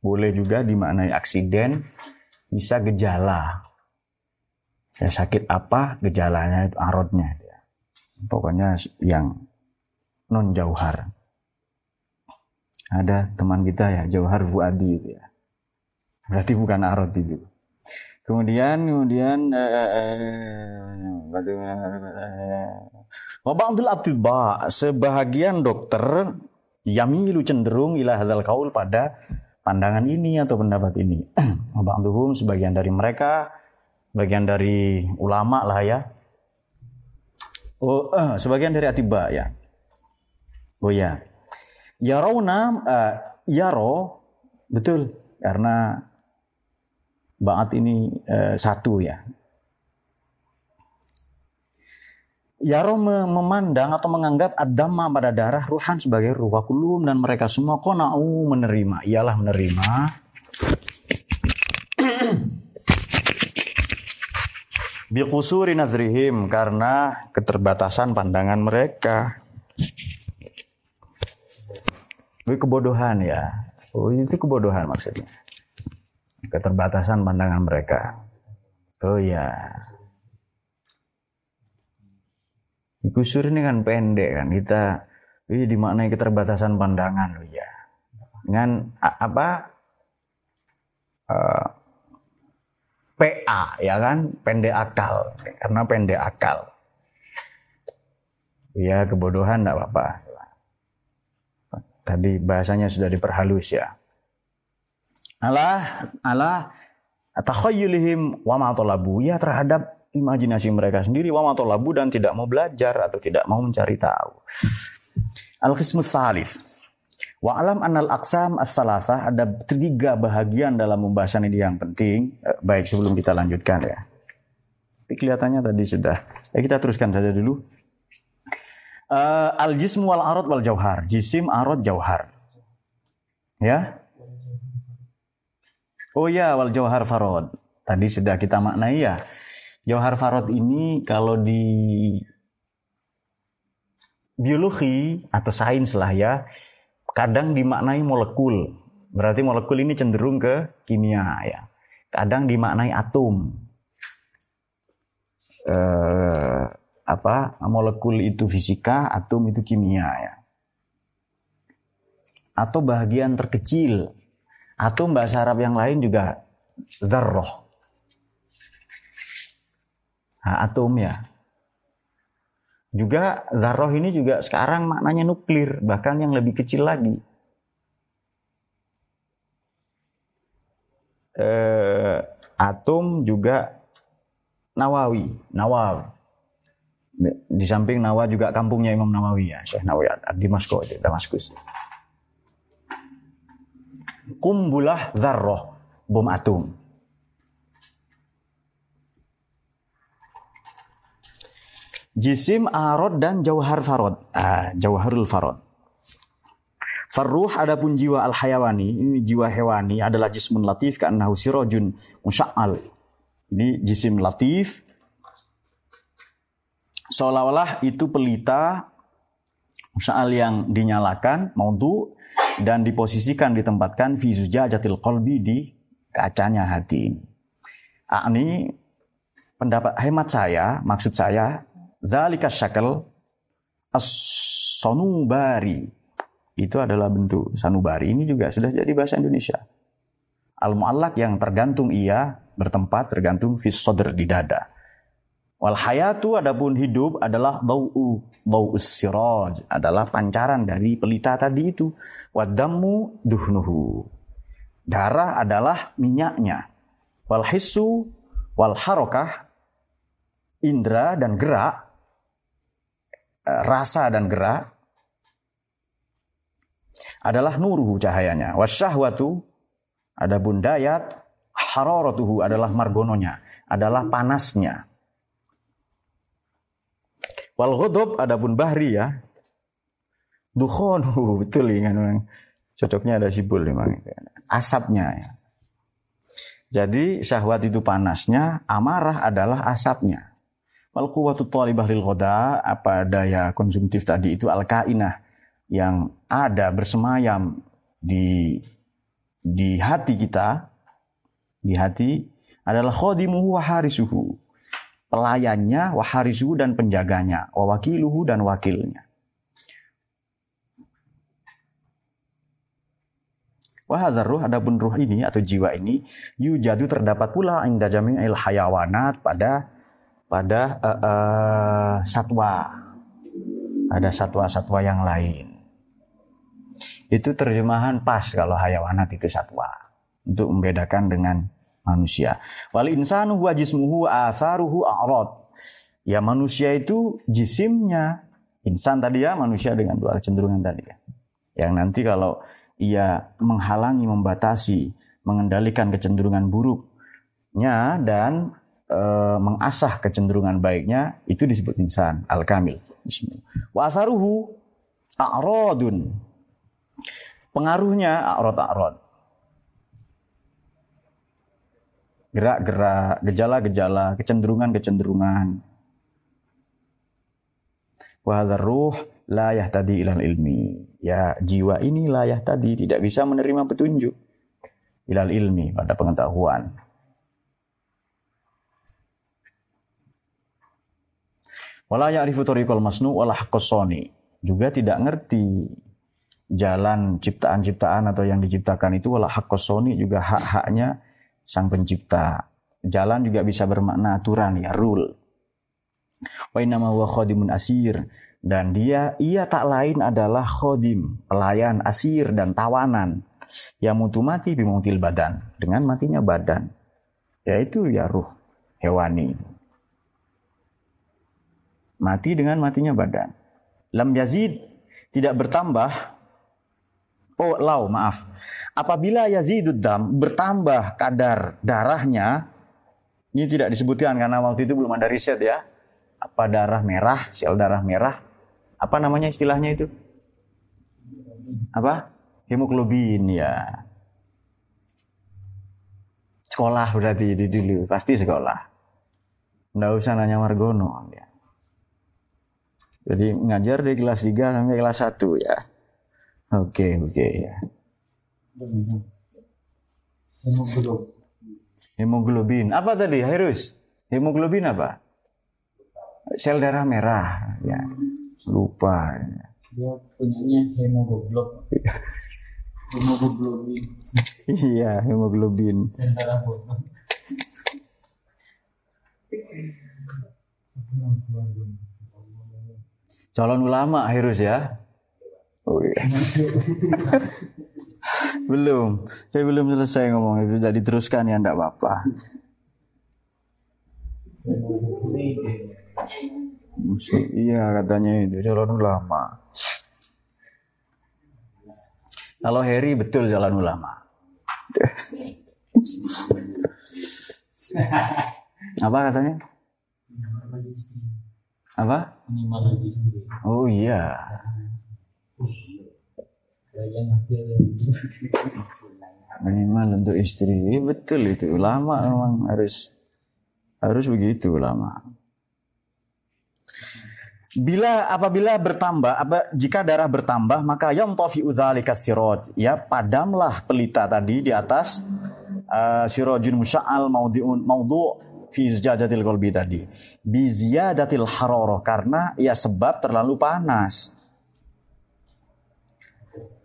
[SPEAKER 1] boleh juga dimaknai aksiden, bisa gejala. Ya, sakit apa gejalanya itu arodnya. Ya. Pokoknya yang non jauhar. Ada teman kita ya jauhar fuadi itu ya. Berarti bukan arod itu. Kemudian kemudian Wabangdul atibah sebahagian dokter yamilu cenderung ila hadzal kaul pada pandangan ini atau pendapat ini. Ba'duhum sebagian dari mereka, bagian dari ulama lah ya. Oh, uh, sebagian dari atiba ya. Oh ya. Yarawna uh, yaro betul karena baat ini uh, satu ya. Yaro memandang atau menganggap adama pada darah ruhan sebagai ruh kulum dan mereka semua kona'u menerima. Ialah menerima biqusuri nazrihim karena keterbatasan pandangan mereka. Itu kebodohan ya. Oh, itu kebodohan maksudnya. Keterbatasan pandangan mereka. Oh ya. Kusur ini kan pendek kan kita ini dimaknai keterbatasan pandangan loh ya. Dengan apa? Uh, PA ya kan pendek akal karena pendek akal ya kebodohan tidak apa-apa tadi bahasanya sudah diperhalus ya Allah Allah takhayyulihim wa ma ya terhadap imajinasi mereka sendiri wa ma dan tidak mau belajar atau tidak mau mencari tahu Al-Qismus Salis Wa alam anal aksam as-salasah ada tiga bahagian dalam pembahasan ini yang penting. Eh, baik sebelum kita lanjutkan ya. Tapi kelihatannya tadi sudah. Ya kita teruskan saja dulu. Uh, al jism wal arad wal jauhar. Jisim, arad, jauhar. Ya. Oh ya, wal jauhar farod. Tadi sudah kita maknai ya. Jauhar farod ini kalau di biologi atau sains lah ya, kadang dimaknai molekul. Berarti molekul ini cenderung ke kimia ya. Kadang dimaknai atom. Eh, apa molekul itu fisika, atom itu kimia ya. Atau bagian terkecil. Atom bahasa Arab yang lain juga zarroh. Nah, atom ya. Juga zarroh ini juga sekarang maknanya nuklir, bahkan yang lebih kecil lagi. Eh, atom juga Nawawi, Nawab. Di samping Nawa juga kampungnya Imam Nawawi ya, Syekh Nawawi di Damaskus. Kumbulah zarroh, bom atom. Jisim, arod, dan jauhar farod. Ah, jauharul farod. Farruh adapun jiwa al-hayawani, ini jiwa hewani adalah jismun latif ka'annahu sirojun musya'al. Ini jisim latif. Seolah-olah itu pelita musya'al yang dinyalakan, mauntu, dan diposisikan, ditempatkan fi jatil kolbi di kacanya hati. Ah, ini pendapat hemat saya, maksud saya, Zalika syakal as-sanubari. Itu adalah bentuk sanubari. Ini juga sudah jadi bahasa Indonesia. Al-mu'allak yang tergantung ia bertempat tergantung fis sodr di dada. Wal hayatu adapun hidup adalah dau'u dau'us siraj adalah pancaran dari pelita tadi itu. Wadamu duhnuhu. Darah adalah minyaknya. Wal hissu wal harokah indra dan gerak Eh, rasa dan gerak adalah nuruhu cahayanya. Wasyahwatu adapun dayat hararatuhu adalah margononya, adalah panasnya. Wal ghadab adapun bahri ya. Dukhonu betul ya memang cocoknya ada sibul memang asapnya ya. Jadi syahwat itu panasnya, amarah adalah asapnya. Wal quwwatu talibah lil ghoda, apa daya konsumtif tadi itu al kainah yang ada bersemayam di di hati kita, di hati adalah khadimuhu wa harisuhu. Pelayannya, wa harisuhu dan penjaganya, wa wakiluhu dan wakilnya. Wahazar ruh, adapun ruh ini atau jiwa ini, yujadu terdapat pula inda jami'il hayawanat pada pada uh, uh, satwa. Ada satwa-satwa yang lain. Itu terjemahan pas kalau hayawanat itu satwa. Untuk membedakan dengan manusia. Wal insanu huwa jismuhu asaruhu a'rad. Ya manusia itu jisimnya insan tadi ya manusia dengan dua kecenderungan tadi ya. Yang nanti kalau ia menghalangi, membatasi, mengendalikan kecenderungan buruknya dan e, mengasah kecenderungan baiknya itu disebut insan al-kamil. Wa asaruhu a'radun. Pengaruhnya a'rad a'rad. Gerak-gerak, gejala-gejala, kecenderungan-kecenderungan. Wa ruh la yahtadi ilal ilmi. Ya, jiwa ini la yahtadi tidak bisa menerima petunjuk ilal ilmi pada pengetahuan. Wala ya'rifu tariqal masnu wala haqqasani. Juga tidak ngerti jalan ciptaan-ciptaan atau yang diciptakan itu wala haqqasani juga hak-haknya sang pencipta. Jalan juga bisa bermakna aturan ya rule. Wa innama huwa khadimun asir dan dia ia tak lain adalah khodim, pelayan asir dan tawanan yang mutu mati bimutil badan dengan matinya badan yaitu ya ruh hewani Mati dengan matinya badan. Lam yazid tidak bertambah. Oh, lau, maaf. Apabila yazidud dam bertambah kadar darahnya, ini tidak disebutkan karena waktu itu belum ada riset ya. Apa darah merah, sel darah merah. Apa namanya istilahnya itu? Apa? Hemoglobin ya. Sekolah berarti dulu, pasti sekolah. Nggak usah nanya Margono ya. Jadi ngajar dari kelas 3 sampai kelas 1 ya. Oke, oke okay, ya. Hemoglobin. Hemoglobin. Apa tadi, Harus? Hemoglobin apa? Sel darah merah. Ya. Lupa. Ya.
[SPEAKER 2] Dia punyanya hemoglobin. hemoglobin.
[SPEAKER 1] iya, hemoglobin.
[SPEAKER 2] Sel darah
[SPEAKER 1] calon ulama harus ya. Oh iya. belum, saya belum selesai ngomong. Itu tidak diteruskan ya, tidak apa-apa. Iya katanya itu calon ulama. Kalau Harry betul calon ulama. Apa katanya? Apa? Oh iya. Minimal untuk istri. Iya, betul itu. Ulama memang harus harus begitu ulama. Bila apabila bertambah, apa jika darah bertambah maka yang tofi udzalika sirot ya padamlah pelita tadi di atas uh, sirojun musya'al maudiun maudu fi zujajatil qalbi tadi. Bi ziyadatil haroroh karena ya sebab terlalu panas.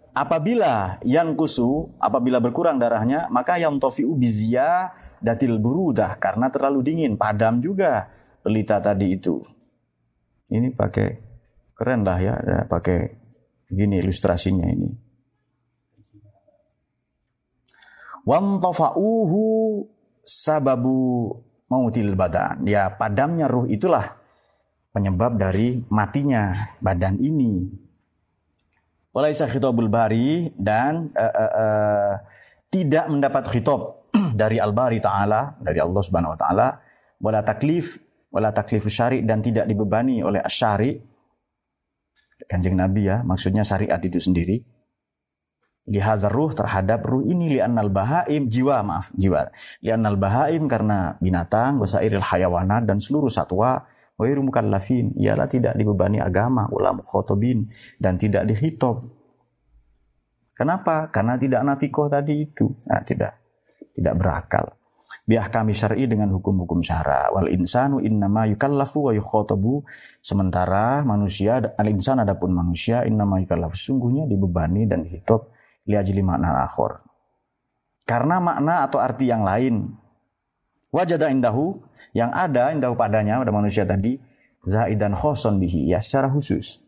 [SPEAKER 1] Apabila yang kusu, apabila berkurang darahnya, maka yang tofiu bizia datil burudah karena terlalu dingin, padam juga pelita tadi itu. Ini pakai keren lah ya, ya pakai gini ilustrasinya ini. Wam tofa'uhu sababu mautil badan. Ya padamnya ruh itulah penyebab dari matinya badan ini. Walaisa khitabul bari dan uh, uh, uh, tidak mendapat khitab dari al-bari ta'ala, dari Allah subhanahu wa ta'ala, wala taklif, wala taklif syari dan tidak dibebani oleh syari. Kanjeng Nabi ya, maksudnya syariat itu sendiri. Lihazar ruh terhadap ruh ini li'annal bahaim jiwa maaf jiwa. Li'annal bahaim karena binatang wasairil hayawana dan seluruh satwa wairu mukallafin. Ialah tidak dibebani agama ulam khotobin dan tidak dihitob kenapa? Karena tidak natikoh tadi itu. Nah, tidak tidak berakal. Biah kami syar'i dengan hukum-hukum syara wal insanu innama yukallafu wa yukhotobu sementara manusia al insan adapun manusia innama yukallafu. Sungguhnya dibebani dan dihitob liajli makna akhor. Karena makna atau arti yang lain. Wajada indahu, yang ada indahu padanya, pada manusia tadi, zaidan khoson bihi, ya secara khusus.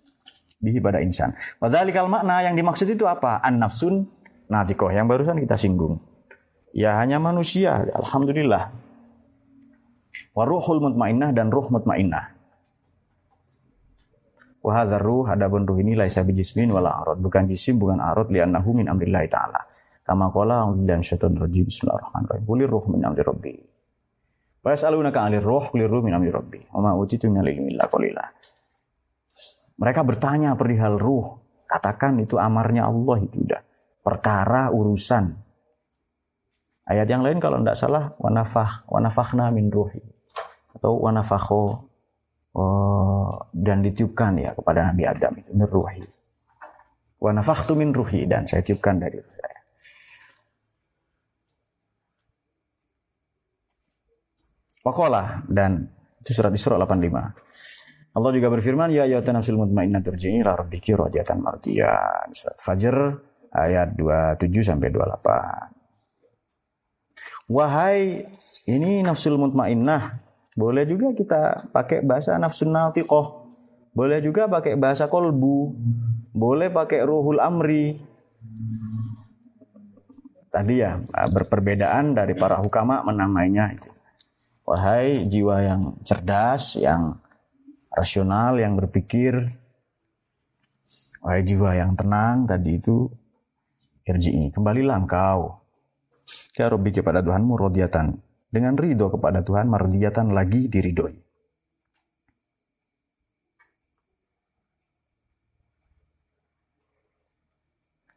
[SPEAKER 1] Bihi pada insan. Wadhalikal makna yang dimaksud itu apa? An-nafsun natikoh, yang barusan kita singgung. Ya hanya manusia, Alhamdulillah. Waruhul mutmainnah dan ruh mutmainnah. Wa hadzal ruh adapun ruh ini laisa bijismin wala arad, bukan jisim bukan arad li'annahu min amrillah taala. Kama qala a'udzubillahi minasyaitonir rajim. Bismillahirrahmanirrahim. Qulir ruh min amri rabbi. Wa yas'alunaka 'anil ruh, ruh min amri rabbi. Wa ma qalila. Mereka bertanya perihal ruh. Katakan itu amarnya Allah itu udah perkara urusan. Ayat yang lain kalau tidak salah wanafah wanafahna min ruhi atau wanafakho oh, dan ditiupkan ya kepada Nabi Adam itu min ruhi. Wanafakhtu min ruhi dan saya tiupkan dari ruh saya. Wakola dan itu surat Isra 85. Allah juga berfirman ya ayyuhatan nafsul mutmainnah turji'i ila rabbiki radiyatan mardiyah. Surat Fajr ayat 27 sampai 28. Wahai ini nafsul mutmainnah, boleh juga kita pakai bahasa nafsun natiqah. Boleh juga pakai bahasa kolbu. Boleh pakai ruhul amri. Tadi ya berperbedaan dari para hukama menamainya itu. Wahai jiwa yang cerdas, yang rasional, yang berpikir. Wahai jiwa yang tenang tadi itu irji'i. Kembalilah engkau. Ya Rabbi kepada Tuhanmu rodiatan. Dengan ridho kepada Tuhan, mardiyatan lagi diridhoi.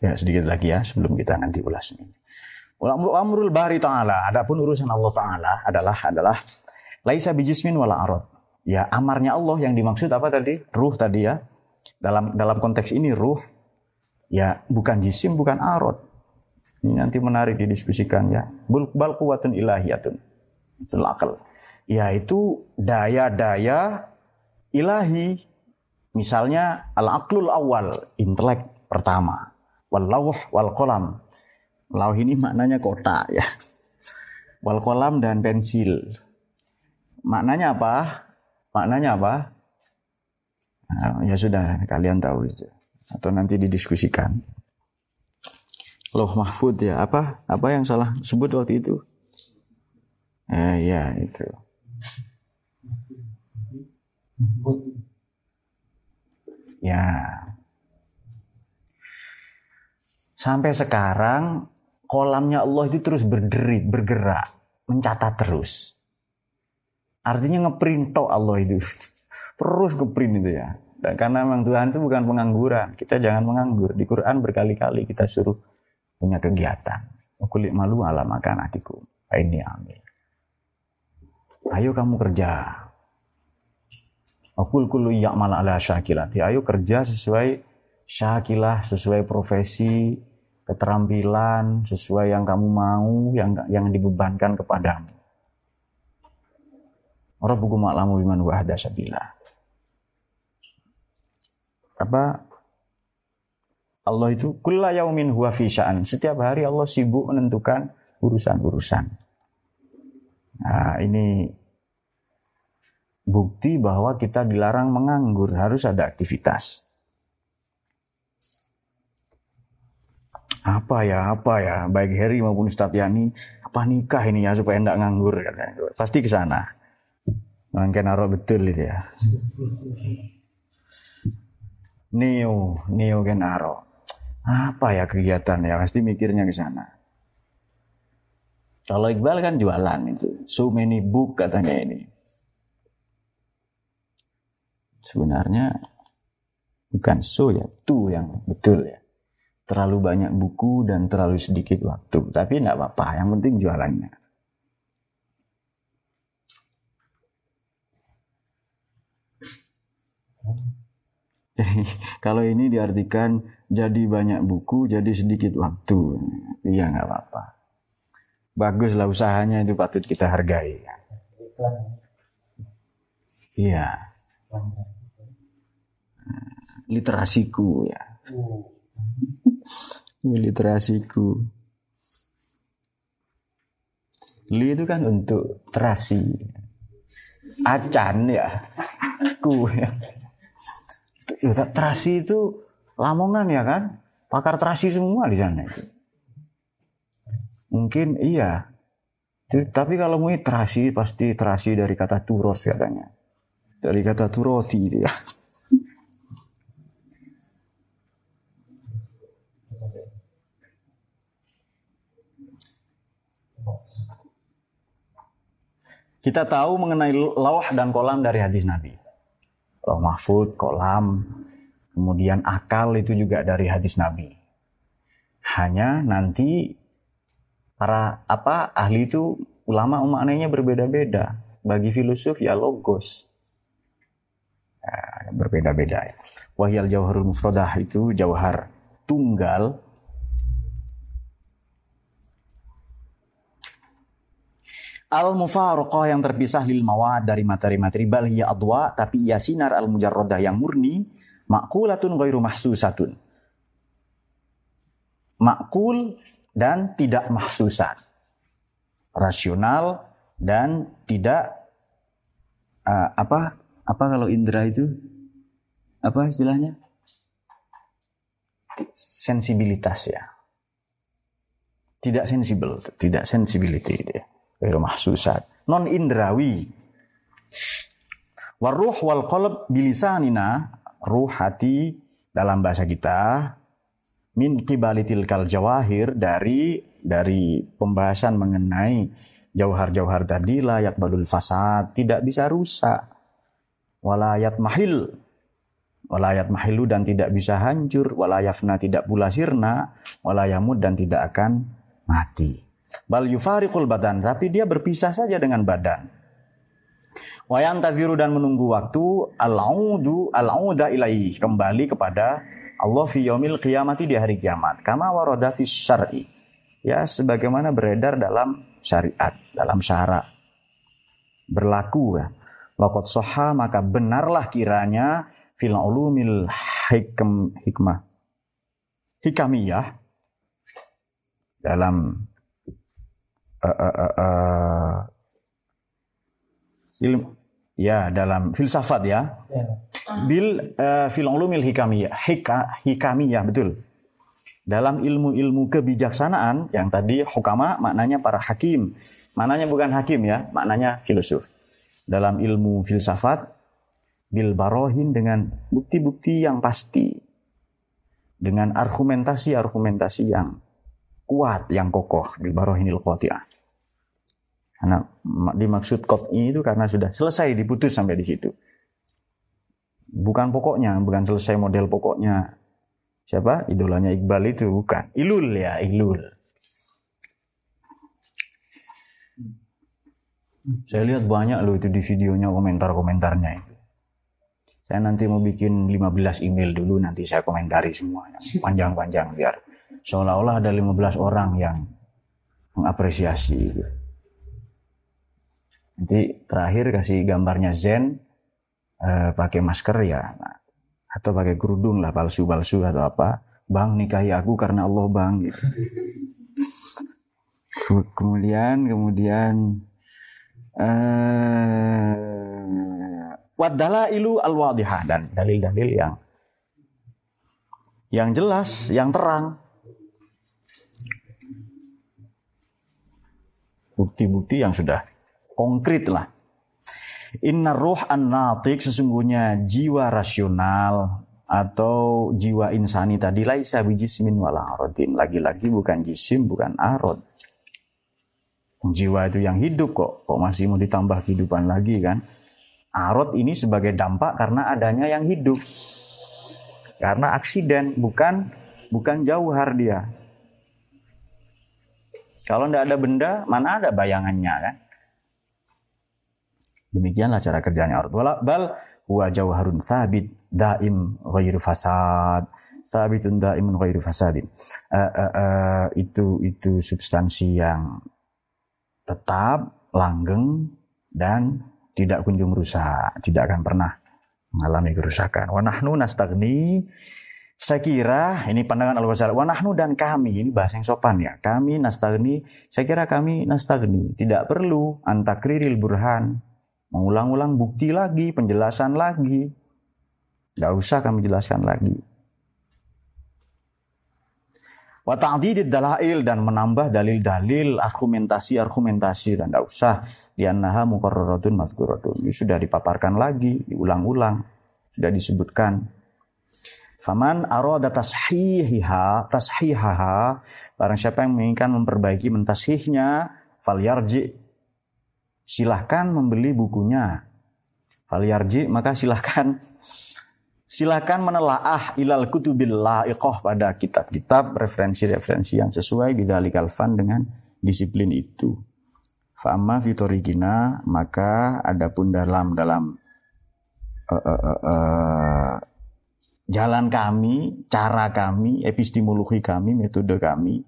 [SPEAKER 1] Ya sedikit lagi ya sebelum kita nanti ulas ini. Amrul bari ta'ala. Adapun urusan Allah ta'ala adalah adalah laisa bijismin wala arad. Ya amarnya Allah yang dimaksud apa tadi? Ruh tadi ya. Dalam dalam konteks ini ruh ya bukan jisim bukan arad. Ini nanti menarik didiskusikan ya. Bal kuwatun ilahiyatun. Selakal. Yaitu daya-daya ilahi. Misalnya al-aqlul awal, intelek pertama. Wal lawh wal kolam. Lauh ini maknanya kotak ya. Wal kolam dan pensil. Maknanya apa? Maknanya apa? Nah, ya sudah, kalian tahu itu. Atau nanti didiskusikan. Loh Mahfud ya, apa apa yang salah sebut waktu itu? Eh ya itu. Ya. Sampai sekarang kolamnya Allah itu terus berderit, bergerak, mencatat terus. Artinya ngeprint Allah itu. Terus ngeprint itu ya. Dan karena memang Tuhan itu bukan pengangguran. Kita jangan menganggur. Di Quran berkali-kali kita suruh punya kegiatan. Kulit malu ala makan hatiku. Ini ambil. Ayo kamu kerja. Aku kulu ya'mal ala syakilati. Ayo kerja sesuai syakilah, sesuai profesi, keterampilan, sesuai yang kamu mau, yang yang dibebankan kepadamu. Orang buku maklamu biman wahda sabila apa Allah itu kulla yaumin huwa fi Setiap hari Allah sibuk menentukan urusan-urusan. Nah, ini bukti bahwa kita dilarang menganggur, harus ada aktivitas. Apa ya, apa ya, baik Heri maupun Ustadz Yani, apa nikah ini ya supaya tidak nganggur katanya. Pasti ke sana. Mungkin betul itu ya. Neo, Neo Genaro. Apa ya kegiatan ya? Pasti mikirnya ke sana. Kalau Iqbal kan jualan itu. So many book katanya ini. Sebenarnya bukan so ya, tu yang betul ya. Terlalu banyak buku dan terlalu sedikit waktu. Tapi tidak apa-apa, yang penting jualannya. Jadi kalau ini diartikan jadi banyak buku, jadi sedikit waktu. Iya nggak apa-apa. Baguslah usahanya itu patut kita hargai. Iya. Literasiku ya. Literasiku. Li itu kan untuk terasi. Acan ya. Ku Ya, terasi itu Lamongan ya kan? Pakar terasi semua di sana itu. Mungkin iya. Tapi kalau mau terasi pasti terasi dari kata turos katanya. Dari kata turosi itu ya. Kita tahu mengenai lawah dan kolam dari hadis Nabi. Lauh mahfud, kolam, kemudian akal itu juga dari hadis Nabi. Hanya nanti para apa ahli itu ulama maknanya berbeda-beda. Bagi filosof ya logos. Ya, berbeda-beda ya. Wahyal jauharul mufradah itu jauhar tunggal al mufaroqah yang terpisah lil mawad dari materi-materi bal hiya adwa tapi ia sinar al mujarradah yang murni makulatun ghairu mahsusatun. Makul dan tidak mahsusan rasional dan tidak uh, apa apa kalau indera itu? Apa istilahnya? Sensibilitas ya. Tidak sensibel tidak sensibility ya Ghairu mahsusat. Non indrawi. Waruh wal qalb bilisanina. Ruh hati dalam bahasa kita. Min kibalitil kal jawahir. Dari dari pembahasan mengenai jauhar-jauhar tadi layak balul fasad. Tidak bisa rusak. Walayat mahil. Walayat mahilu dan tidak bisa hancur. Walayafna tidak pula sirna. Walayamud dan tidak akan mati. Bal yufariqul badan, tapi dia berpisah saja dengan badan. Wayan taziru dan menunggu waktu al-audu al-auda ilaih kembali kepada Allah fi yaumil qiyamati di hari kiamat. Kama warada fi syar'i. Ya, sebagaimana beredar dalam syariat, dalam syara. Berlaku ya. Soha maka benarlah kiranya fil ulumil hikm, hikmah hikamiyah dalam uh, uh, uh, ilmu ya dalam filsafat ya, ya. bil uh, fil ulumil hikamiyah hika, hikamiyah betul. Dalam ilmu-ilmu kebijaksanaan yang tadi hukama maknanya para hakim. Maknanya bukan hakim ya maknanya filosof. Dalam ilmu filsafat bil barohin dengan bukti-bukti yang pasti. Dengan argumentasi-argumentasi yang kuat yang kokoh bil barohinil qati'ah karena dimaksud kot'i itu karena sudah selesai diputus sampai di situ. Bukan pokoknya, bukan selesai model pokoknya. Siapa? Idolanya Iqbal itu bukan. Ilul ya, ilul. Saya lihat banyak loh itu di videonya komentar-komentarnya itu. Saya nanti mau bikin 15 email dulu nanti saya komentari semua panjang-panjang biar seolah-olah ada 15 orang yang mengapresiasi itu. Nanti terakhir kasih gambarnya Zen eh, pakai masker ya atau pakai kerudung lah palsu-palsu atau apa. Bang nikahi aku karena Allah bang gitu. Kemudian kemudian eh, wadala ilu al wadihah dan dalil-dalil yang yang jelas, yang terang. Bukti-bukti yang sudah konkret lah. Inna ruh an-natik sesungguhnya jiwa rasional atau jiwa insani tadi laisa bijismin wala arodin. Lagi-lagi bukan jisim, bukan arod. Jiwa itu yang hidup kok, kok masih mau ditambah kehidupan lagi kan? Arod ini sebagai dampak karena adanya yang hidup. Karena aksiden, bukan bukan jauhar dia. Kalau tidak ada benda, mana ada bayangannya kan? Demikianlah cara kerjanya urut. Bal huwa jauharun sabit daim ghairu fasad. Sabitun daimun ghairu fasadin. Uh, uh, uh, itu itu substansi yang tetap langgeng dan tidak kunjung rusak, tidak akan pernah mengalami kerusakan. Wa nahnu nastagni saya kira ini pandangan al ghazali wa nahnu dan kami ini bahasa yang sopan ya. Kami nastagni, saya kira kami nastagni, tidak perlu antakriril burhan mengulang-ulang bukti lagi, penjelasan lagi. Gak usah kami jelaskan lagi. Wa ta'didid dalail dan menambah dalil-dalil, argumentasi-argumentasi dan tidak usah diannaha muqarraratun mazkuratun. Ini sudah dipaparkan lagi, diulang-ulang, sudah disebutkan. Faman arada tashihiha, tashihaha, barang siapa yang menginginkan memperbaiki mentashihnya, falyarji silahkan membeli bukunya falyarji maka silahkan silahkan menelaah ilal kutubil la'iqah pada kitab-kitab referensi-referensi yang sesuai bidzalikal fan dengan disiplin itu fa'amma fitorigina maka adapun dalam dalam uh, uh, uh, jalan kami, cara kami, epistemologi kami, metode kami,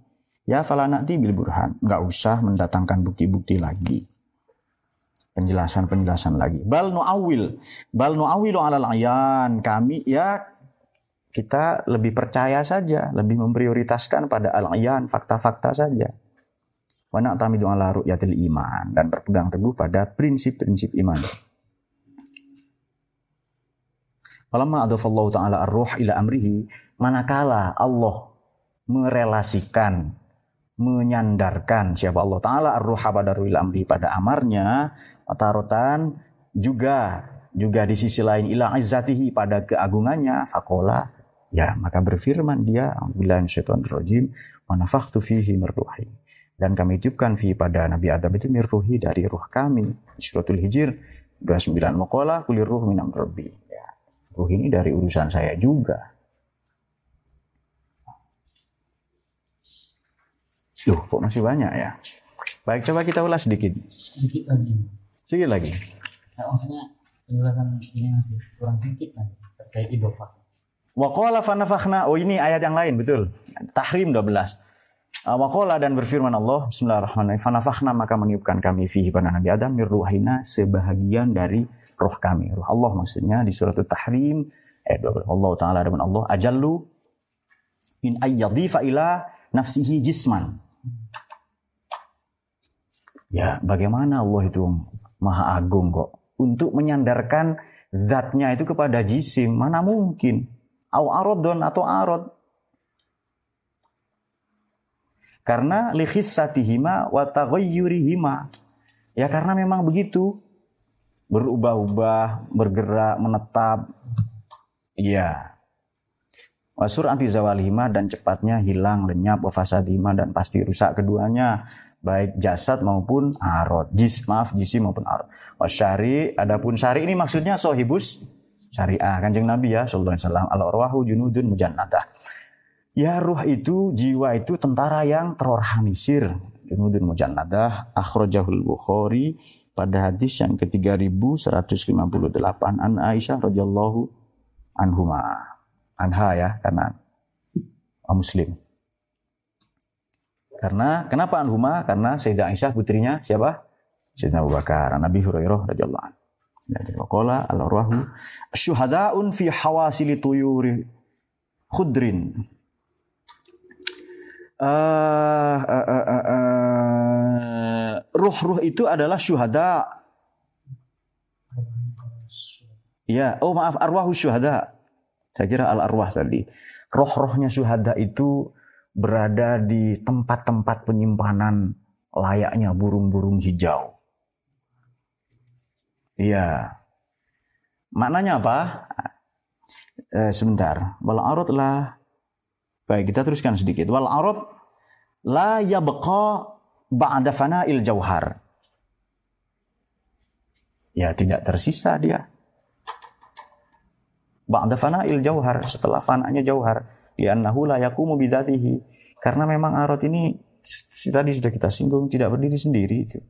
[SPEAKER 1] ya falanati bil burhan. Nggak usah mendatangkan bukti-bukti lagi. Penjelasan-penjelasan lagi. Bal nu'awil. Bal nu'awilu alal ayan. Kami ya kita lebih percaya saja, lebih memprioritaskan pada al-ayan, fakta-fakta saja. Wa na'tamidu ala ru'yatil iman. Dan berpegang teguh pada prinsip-prinsip iman. Falamma adafallahu ta'ala ar-ruh ila amrihi, manakala Allah merelasikan, menyandarkan siapa Allah Ta'ala ar-ruh pada amrihi pada amarnya, tarotan juga juga di sisi lain ila izzatihi pada keagungannya, fakola, ya maka berfirman dia, syaitan rajim, manafaktu fihi mirruhi. Dan kami tiupkan fi pada Nabi Adam itu mirruhi dari ruh kami. Suratul Hijr 29 Makola kulir ruh minam rabbi ruh ini dari urusan saya juga. Duh, kok masih banyak ya? Baik, coba kita ulas sedikit.
[SPEAKER 2] Sedikit lagi.
[SPEAKER 1] Sedikit lagi.
[SPEAKER 2] Nah, maksudnya penjelasan ini masih kurang sedikit lagi terkait idofa.
[SPEAKER 1] Waqala fanafakhna. Oh ini ayat yang lain, betul. Tahrim 12. Uh, Wakola dan berfirman Allah, Bismillahirrahmanirrahim, Fanafakhna maka meniupkan kami fihi pada Nabi Adam, mirruhina sebahagian dari roh kami. Roh Allah maksudnya di surat Tahrim, ayat 12. Allah Ta'ala dengan Allah, Ajallu in ayyadifa ila nafsihi jisman. Ya, bagaimana Allah itu maha agung kok. Untuk menyandarkan zatnya itu kepada jisim, mana mungkin. Au arodon atau arod. Karena likhissatihima wa taghayyurihima. Ya karena memang begitu. Berubah-ubah, bergerak, menetap. Iya. Wasur anti zawalihima dan cepatnya hilang, lenyap, wafasadihima dan pasti rusak keduanya. Baik jasad maupun arot. Jis, maaf, jisim maupun arot. Wasyari, adapun syari ini maksudnya sohibus syariah. Kanjeng Nabi ya, sallallahu alaihi wasallam. Al-arwahu junudun mujannadah Ya ruh itu, jiwa itu tentara yang terorganisir. Junudun mujannadah akhrajahul Bukhari pada hadis yang ke-3158 an Aisyah radhiyallahu anhuma. Anha ya, karena Muslim. Karena kenapa anhuma? Karena Sayyidah Aisyah putrinya siapa? Sayyidina Abu Bakar, Nabi Hurairah radhiyallahu anhu. Jadi waqala al-arwahu syuhada'un fi hawasili tuyuri khudrin uh, uh, uh, uh, uh, ruh-ruh itu adalah syuhada. Ya, oh maaf, arwahu syuhada. Saya kira al-arwah tadi. Roh-rohnya syuhada itu berada di tempat-tempat penyimpanan layaknya burung-burung hijau. Iya. Maknanya apa? Eh, sebentar. Wal arut lah Baik, kita teruskan sedikit. Wal arad la yabqa ba'da fana'il jauhar. Ya, tidak tersisa dia. Ba'da fana'il jauhar, setelah fananya jauhar. Liannahu la yakumu bidatihi. Karena memang arad ini tadi sudah kita singgung tidak berdiri sendiri itu.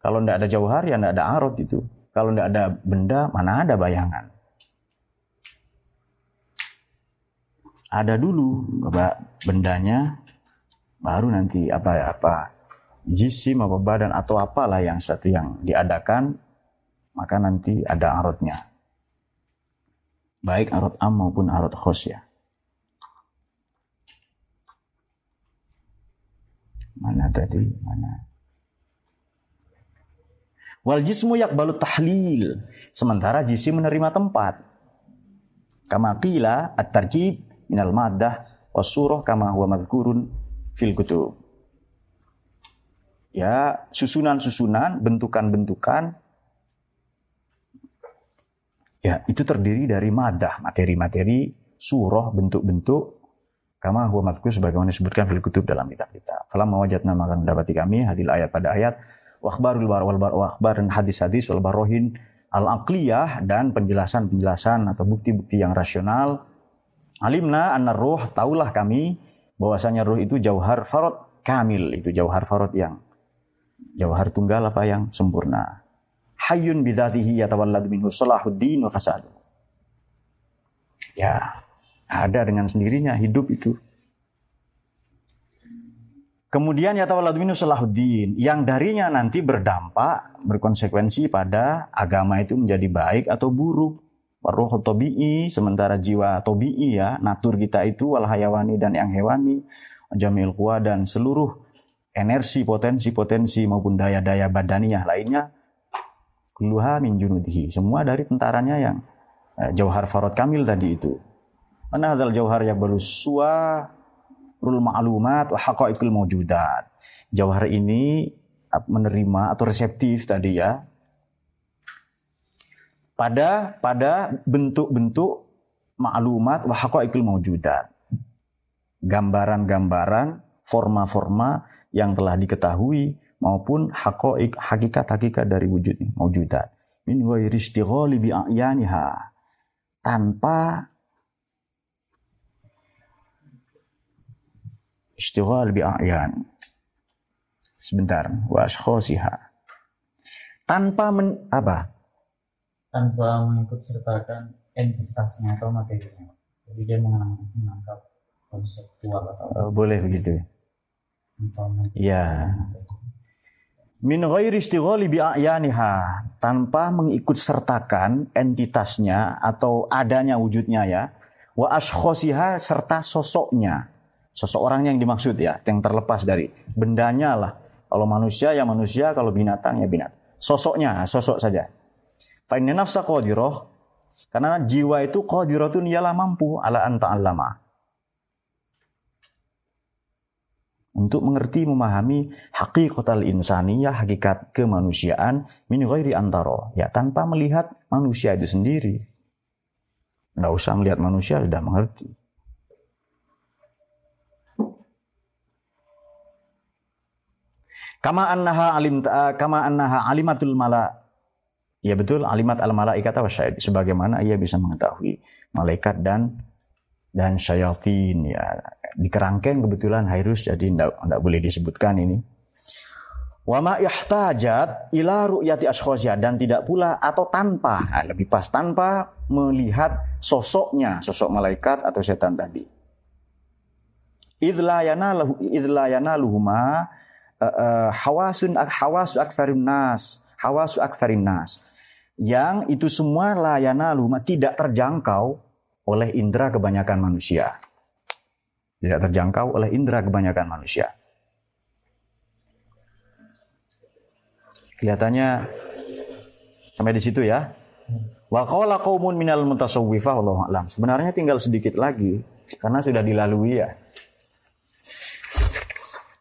[SPEAKER 1] Kalau tidak ada jauhar ya tidak ada arad itu. Kalau tidak ada benda mana ada bayangan. ada dulu bendanya baru nanti apa apa jisim apa badan atau apalah yang satu yang diadakan maka nanti ada arotnya baik arot am maupun arot khos ya mana tadi? Mana? Wal jismu balut tahlil. Sementara jisim menerima tempat. Kama qila at-tarkib minal maddah wasurah kama huwa mazkurun fil kutub. Ya, susunan-susunan, bentukan-bentukan. Ya itu terdiri dari madah, materi-materi surah, bentuk-bentuk Kama huwa mazkur sebagaimana disebutkan fil kutub dalam kitab-kitab. Falam mawajatna maka mendapati kami hadil ayat pada ayat wa akhbarul bar wal bar wa akhbar dan hadis-hadis wal barohin al aqliyah dan penjelasan-penjelasan atau bukti-bukti yang rasional. Alimna anna ruh taulah kami bahwasanya ruh itu jauhar farod kamil itu jauhar farod yang jauhar tunggal apa yang sempurna. Hayyun bidzatihi yatawallad minhu salahuddin wa fasadu. Ya, ada dengan sendirinya hidup itu. Kemudian ya tawaladwinu salahuddin yang darinya nanti berdampak berkonsekuensi pada agama itu menjadi baik atau buruk. Roh tobi'i sementara jiwa tobi'i ya natur kita itu wal hayawani dan yang hewani jamil kuwa dan seluruh energi potensi-potensi maupun daya-daya badaniyah lainnya kulluha min junudihi semua dari tentaranya yang eh, jauhar farod kamil tadi itu Mana hadzal jauhar yang suwa rul ma'lumat wa haqaiqul mawjudat. Jauhar ini menerima atau reseptif tadi ya. Pada pada bentuk-bentuk maklumat wa haqaiqul mawjudat. Gambaran-gambaran, forma-forma yang telah diketahui maupun hakikat-hakikat dari wujudnya, mawjudat. Min ghairi istighali bi tanpa Istighal bi'a'yan. Sebentar. Wa ashkhosiha. Tanpa men, apa?
[SPEAKER 2] Tanpa mengikut sertakan entitasnya atau materinya. Jadi dia menangkap konseptual atau
[SPEAKER 1] oh, boleh begitu. Ya. Min ghairi istighali bi'ayaniha tanpa mengikut sertakan entitasnya atau adanya wujudnya ya wa ashkhosiha serta sosoknya seseorang yang dimaksud ya, yang terlepas dari bendanya lah. Kalau manusia ya manusia, kalau binatang ya binatang. Sosoknya, sosok saja. Fa'inna nafsa qadiroh, karena jiwa itu itu ialah mampu ala anta alama. Untuk mengerti, memahami hakikatal insaniyah, hakikat kemanusiaan, min ghairi antaro. Ya, tanpa melihat manusia itu sendiri. Tidak usah melihat manusia, sudah mengerti. Kama annaha alim kama annaha alimatul mala. Ya betul alimat al malaikat wa syaitan sebagaimana ia bisa mengetahui malaikat dan dan syayatin ya di kerangkeng kebetulan Hairus jadi tidak boleh disebutkan ini. Wa ma ihtajat ila ru'yati ashkhosya dan tidak pula atau tanpa nah, lebih pas tanpa melihat sosoknya sosok malaikat atau setan tadi. Idlayana idlayana uh, hawasun hawasu aksarin nas, hawasu aksarin nas. Yang itu semua layana luma tidak terjangkau oleh indera kebanyakan manusia. Tidak terjangkau oleh indera kebanyakan manusia. Kelihatannya sampai di situ ya. Wa qala qaumun minal mutasawwifah wallahu alam. Sebenarnya tinggal sedikit lagi karena sudah dilalui ya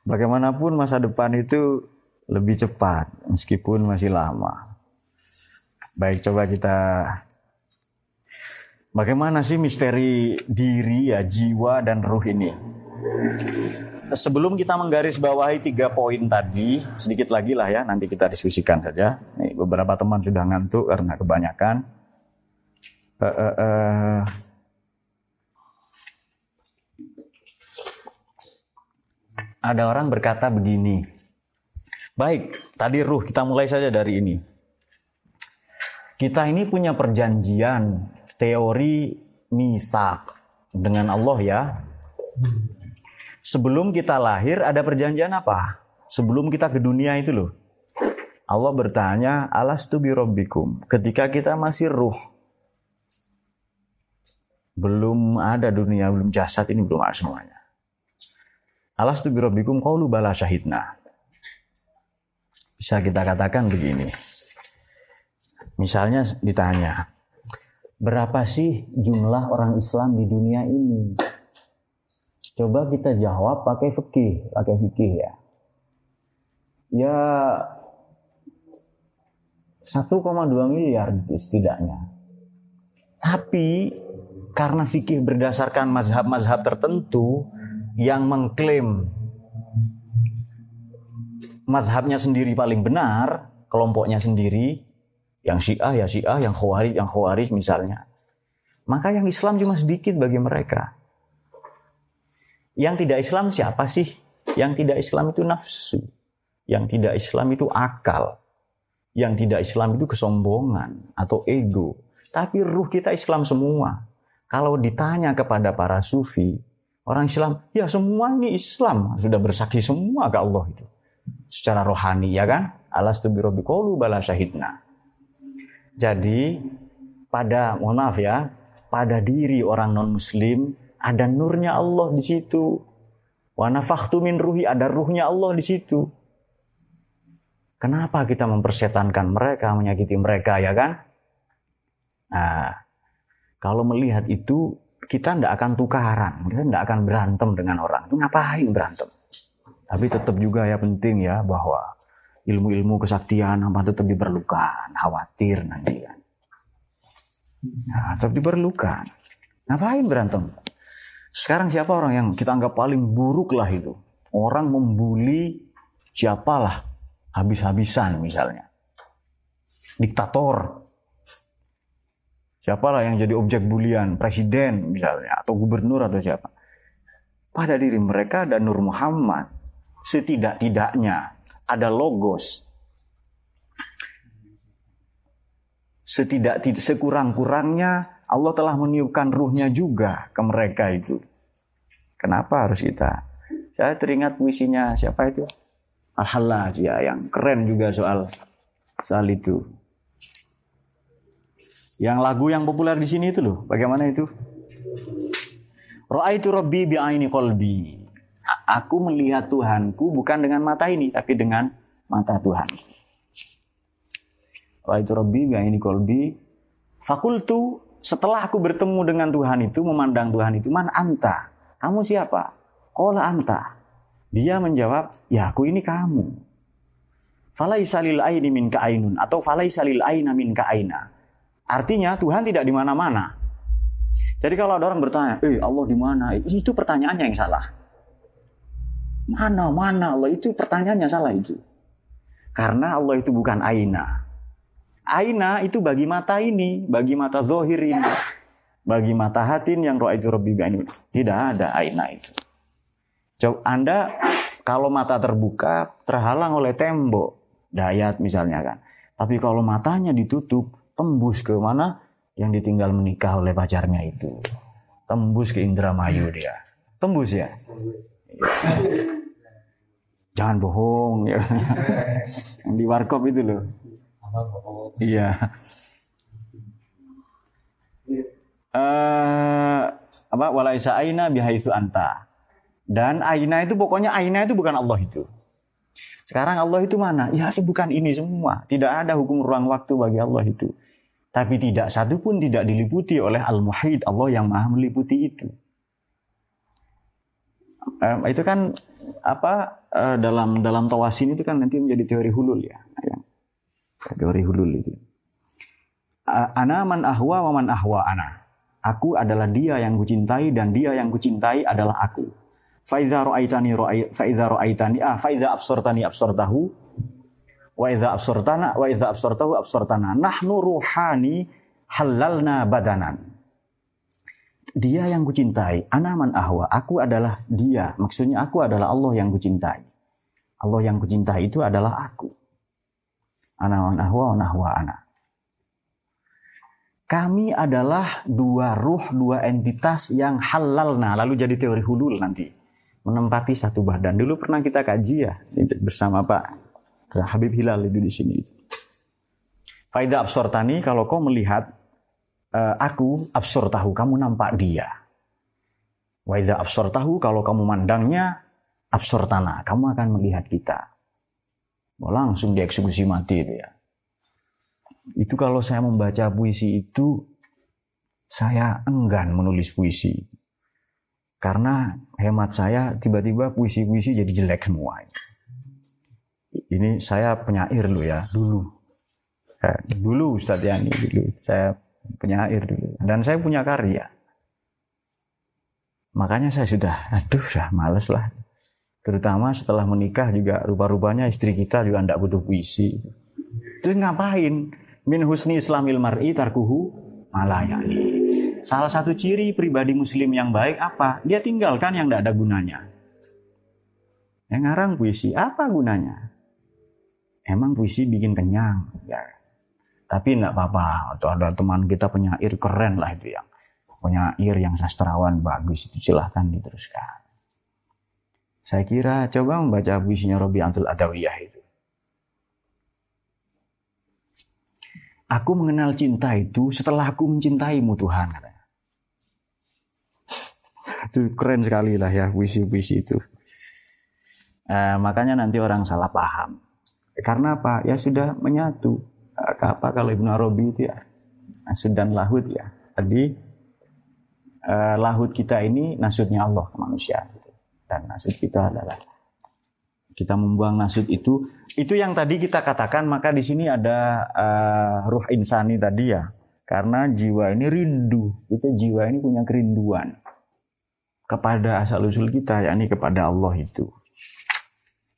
[SPEAKER 1] bagaimanapun masa depan itu lebih cepat meskipun masih lama. Baik coba kita Bagaimana sih misteri diri ya jiwa dan ruh ini? Sebelum kita menggaris bawahi tiga poin tadi, sedikit lagi lah ya, nanti kita diskusikan saja. Nih, beberapa teman sudah ngantuk karena kebanyakan. Uh, uh, uh, ada orang berkata begini. Baik, tadi ruh kita mulai saja dari ini. Kita ini punya perjanjian teori misak dengan Allah ya. Sebelum kita lahir ada perjanjian apa? Sebelum kita ke dunia itu loh. Allah bertanya, "Alastu bi rabbikum?" Ketika kita masih ruh. Belum ada dunia, belum jasad ini belum ada semuanya. Alastu birabbikum qaulu bala syahidna. Bisa kita katakan begini. Misalnya ditanya, berapa sih jumlah orang Islam di dunia ini? Coba kita jawab pakai fikih, pakai fikih ya. Ya 1,2 miliar gitu setidaknya. Tapi karena fikih berdasarkan mazhab-mazhab tertentu yang mengklaim mazhabnya sendiri paling benar, kelompoknya sendiri, yang Syiah ya Syiah, yang Khawarij yang Khawarij misalnya. Maka yang Islam cuma sedikit bagi mereka. Yang tidak Islam siapa sih? Yang tidak Islam itu nafsu. Yang tidak Islam itu akal. Yang tidak Islam itu kesombongan atau ego. Tapi ruh kita Islam semua. Kalau ditanya kepada para sufi, orang Islam, ya semua ini Islam. Sudah bersaksi semua ke Allah itu. Secara rohani, ya kan? Alastu birobikolu bala syahidna. Jadi, pada, mohon maaf ya, pada diri orang non-muslim ada nurnya Allah di situ. Wa nafakhtu min ruhi ada ruhnya Allah di situ. Kenapa kita mempersetankan mereka, menyakiti mereka ya kan? Nah, kalau melihat itu kita tidak akan tukaran, kita tidak akan berantem dengan orang. Itu ngapain berantem? Tapi tetap juga ya penting ya bahwa ilmu-ilmu kesaktian apa tetap diperlukan, khawatir nanti kan. Nah, tetap diperlukan. Ngapain berantem? Sekarang siapa orang yang kita anggap paling buruk lah itu? Orang membuli siapalah habis-habisan misalnya. Diktator. Siapalah yang jadi objek bulian? Presiden misalnya. Atau gubernur atau siapa. Pada diri mereka ada Nur Muhammad. Setidak-tidaknya ada logos setidak sekurang-kurangnya Allah telah meniupkan ruhnya juga ke mereka itu. Kenapa harus kita? Saya teringat puisinya siapa itu? Al-Hallaj ya yang keren juga soal soal itu. Yang lagu yang populer di sini itu loh, bagaimana itu? Ra'aitu rabbi bi'aini qalbi. Aku melihat Tuhanku bukan dengan mata ini tapi dengan mata Tuhan. Raitu Rabbi ini kolbi. Fakultu setelah aku bertemu dengan Tuhan itu, memandang Tuhan itu, man anta? Kamu siapa? Kola anta. Dia menjawab, ya aku ini kamu. Falai salil aini min ka'ainun. Atau falai salil aina min ka'aina. Artinya Tuhan tidak di mana-mana. Jadi kalau ada orang bertanya, eh Allah di mana? Itu pertanyaannya yang salah. Mana, mana Allah? Itu pertanyaannya salah itu. Karena Allah itu bukan aina. Aina itu bagi mata ini, bagi mata zohir ini. Bagi mata hatin yang roh itu lebih ini. Tidak ada aina itu. Coba Anda kalau mata terbuka terhalang oleh tembok. Dayat misalnya kan. Tapi kalau matanya ditutup, tembus ke mana? Yang ditinggal menikah oleh pacarnya itu. Tembus ke Indramayu dia. Tembus ya? Jangan bohong ya. Di warkop itu loh. Iya. Uh, apa walaisa aina bihaisu anta. Dan aina itu pokoknya aina itu bukan Allah itu. Sekarang Allah itu mana? Ya bukan ini semua. Tidak ada hukum ruang waktu bagi Allah itu. Tapi tidak satu pun tidak diliputi oleh Al-Muhid Allah yang maha meliputi itu. Um, itu kan apa uh, dalam dalam tawasin itu kan nanti menjadi teori hulul ya. Yang Teori hulul itu. Ana man ahwa wa man ahwa ana. Aku adalah dia yang kucintai dan dia yang kucintai adalah aku. Faiza ra'aitani ra'ai faiza ra'aitani ah faiza absortani absortahu wa iza absortana wa iza absortahu absortana. Nahnu ruhani halalna badanan. Dia yang kucintai, ana man ahwa. Aku adalah dia. Maksudnya aku adalah Allah yang kucintai. Allah yang kucintai itu adalah aku ana wa nahwa wa nahwa ana. Kami adalah dua ruh, dua entitas yang halal. Nah, lalu jadi teori hulul nanti. Menempati satu badan. Dulu pernah kita kaji ya bersama Pak Habib Hilal itu di sini. Faidah absortani kalau kau melihat uh, aku absor tahu kamu nampak dia. Waiza absor tahu kalau kamu mandangnya absor tanah kamu akan melihat kita. Oh, langsung dieksekusi mati itu ya. Itu kalau saya membaca puisi itu, saya enggan menulis puisi. Karena hemat saya tiba-tiba puisi-puisi jadi jelek semua. Ini saya penyair loh ya, dulu. Eh, dulu Ustadz Yani, dulu. Saya penyair dulu. Dan saya punya karya. Makanya saya sudah, aduh, sudah males lah. Terutama setelah menikah juga rupa-rupanya istri kita juga tidak butuh puisi. Terus ngapain? Min husni islamil mar'i tarkuhu malayani. Salah satu ciri pribadi muslim yang baik apa? Dia tinggalkan yang tidak ada gunanya. Yang ngarang puisi, apa gunanya? Emang puisi bikin kenyang. Ya. Tapi tidak apa-apa. Atau ada teman kita penyair keren lah itu yang. Penyair yang sastrawan bagus itu silahkan diteruskan. Saya kira coba membaca puisinya Robi Antul Adawiyah itu. Aku mengenal cinta itu setelah aku mencintaimu Tuhan. Itu keren sekali lah ya puisi-puisi itu. Eh, makanya nanti orang salah paham. Karena apa? Ya sudah menyatu. Eh, apa kalau Ibnu Arabi itu ya? Nasud dan lahut ya. Tadi eh, lahut kita ini nasudnya Allah ke manusia. Dan nasud kita adalah kita membuang nasud itu. Itu yang tadi kita katakan. Maka di sini ada uh, ruh insani tadi ya. Karena jiwa ini rindu. Itu jiwa ini punya kerinduan kepada asal usul kita, yakni kepada Allah itu.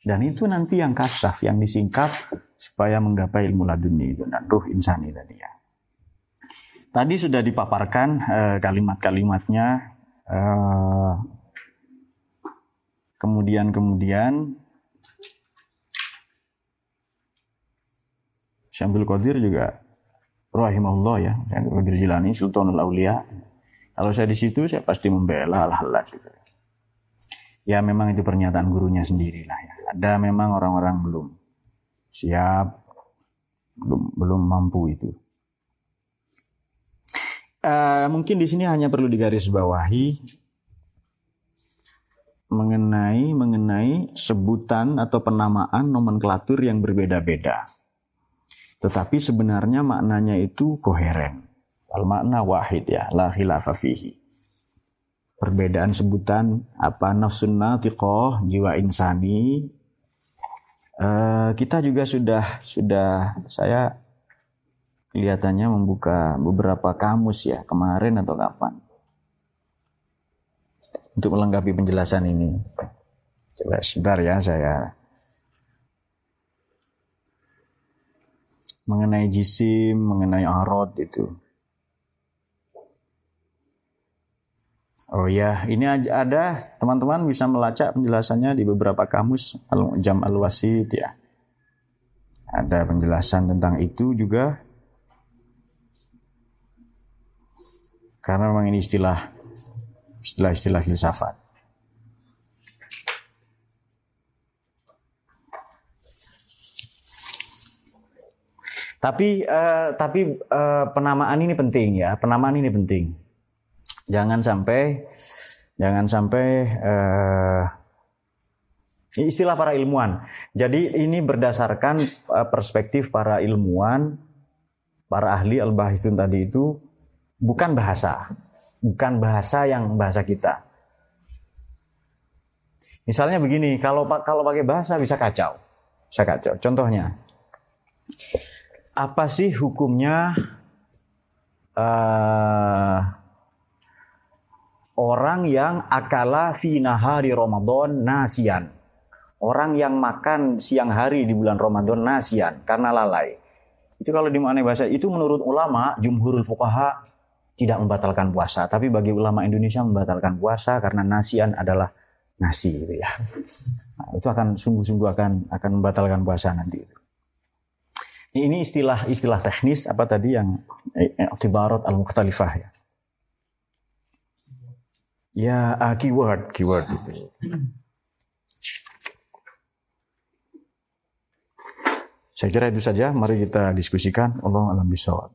[SPEAKER 1] Dan itu nanti yang kasaf, yang disingkap supaya menggapai ilmu laduni itu dan ruh insani tadi ya. Tadi sudah dipaparkan uh, kalimat-kalimatnya, uh, kemudian kemudian Syambil Qadir juga rahimahullah ya, yang Qadir Jilani Sultanul Aulia kalau saya di situ saya pasti membela hal-hal gitu. Ya memang itu pernyataan gurunya sendiri lah ya. Ada memang orang-orang belum siap, belum belum mampu itu. Uh, mungkin di sini hanya perlu digarisbawahi mengenai mengenai sebutan atau penamaan nomenklatur yang berbeda-beda. Tetapi sebenarnya maknanya itu koheren. Al makna wahid ya, la khilafa fihi. Perbedaan sebutan apa nafsun natiqah, jiwa insani. Uh, kita juga sudah sudah saya kelihatannya membuka beberapa kamus ya kemarin atau kapan untuk melengkapi penjelasan ini. Coba sebentar ya saya mengenai jisim, mengenai arot itu. Oh ya, ini ada teman-teman bisa melacak penjelasannya di beberapa kamus jam al-wasid ya. Ada penjelasan tentang itu juga. Karena memang ini istilah istilah-istilah filsafat. Tapi uh, tapi uh, penamaan ini penting ya, penamaan ini penting jangan sampai jangan sampai uh, istilah para ilmuwan. Jadi ini berdasarkan uh, perspektif para ilmuwan, para ahli al-bahisun tadi itu bukan bahasa, bukan bahasa yang bahasa kita. Misalnya begini, kalau kalau pakai bahasa bisa kacau, bisa kacau. Contohnya, apa sih hukumnya uh, orang yang akala fi nahari Ramadan nasian. Orang yang makan siang hari di bulan Ramadan nasian karena lalai. Itu kalau di mana bahasa itu menurut ulama jumhurul fuqaha tidak membatalkan puasa, tapi bagi ulama Indonesia membatalkan puasa karena nasian adalah nasi gitu ya. Nah, itu akan sungguh-sungguh akan akan membatalkan puasa nanti itu. Ini istilah istilah teknis apa tadi yang eh, ibarat al-mukhtalifah ya. Ya, uh, keyword, keyword itu. Saya kira itu saja. Mari kita diskusikan. Allah alam bisawab.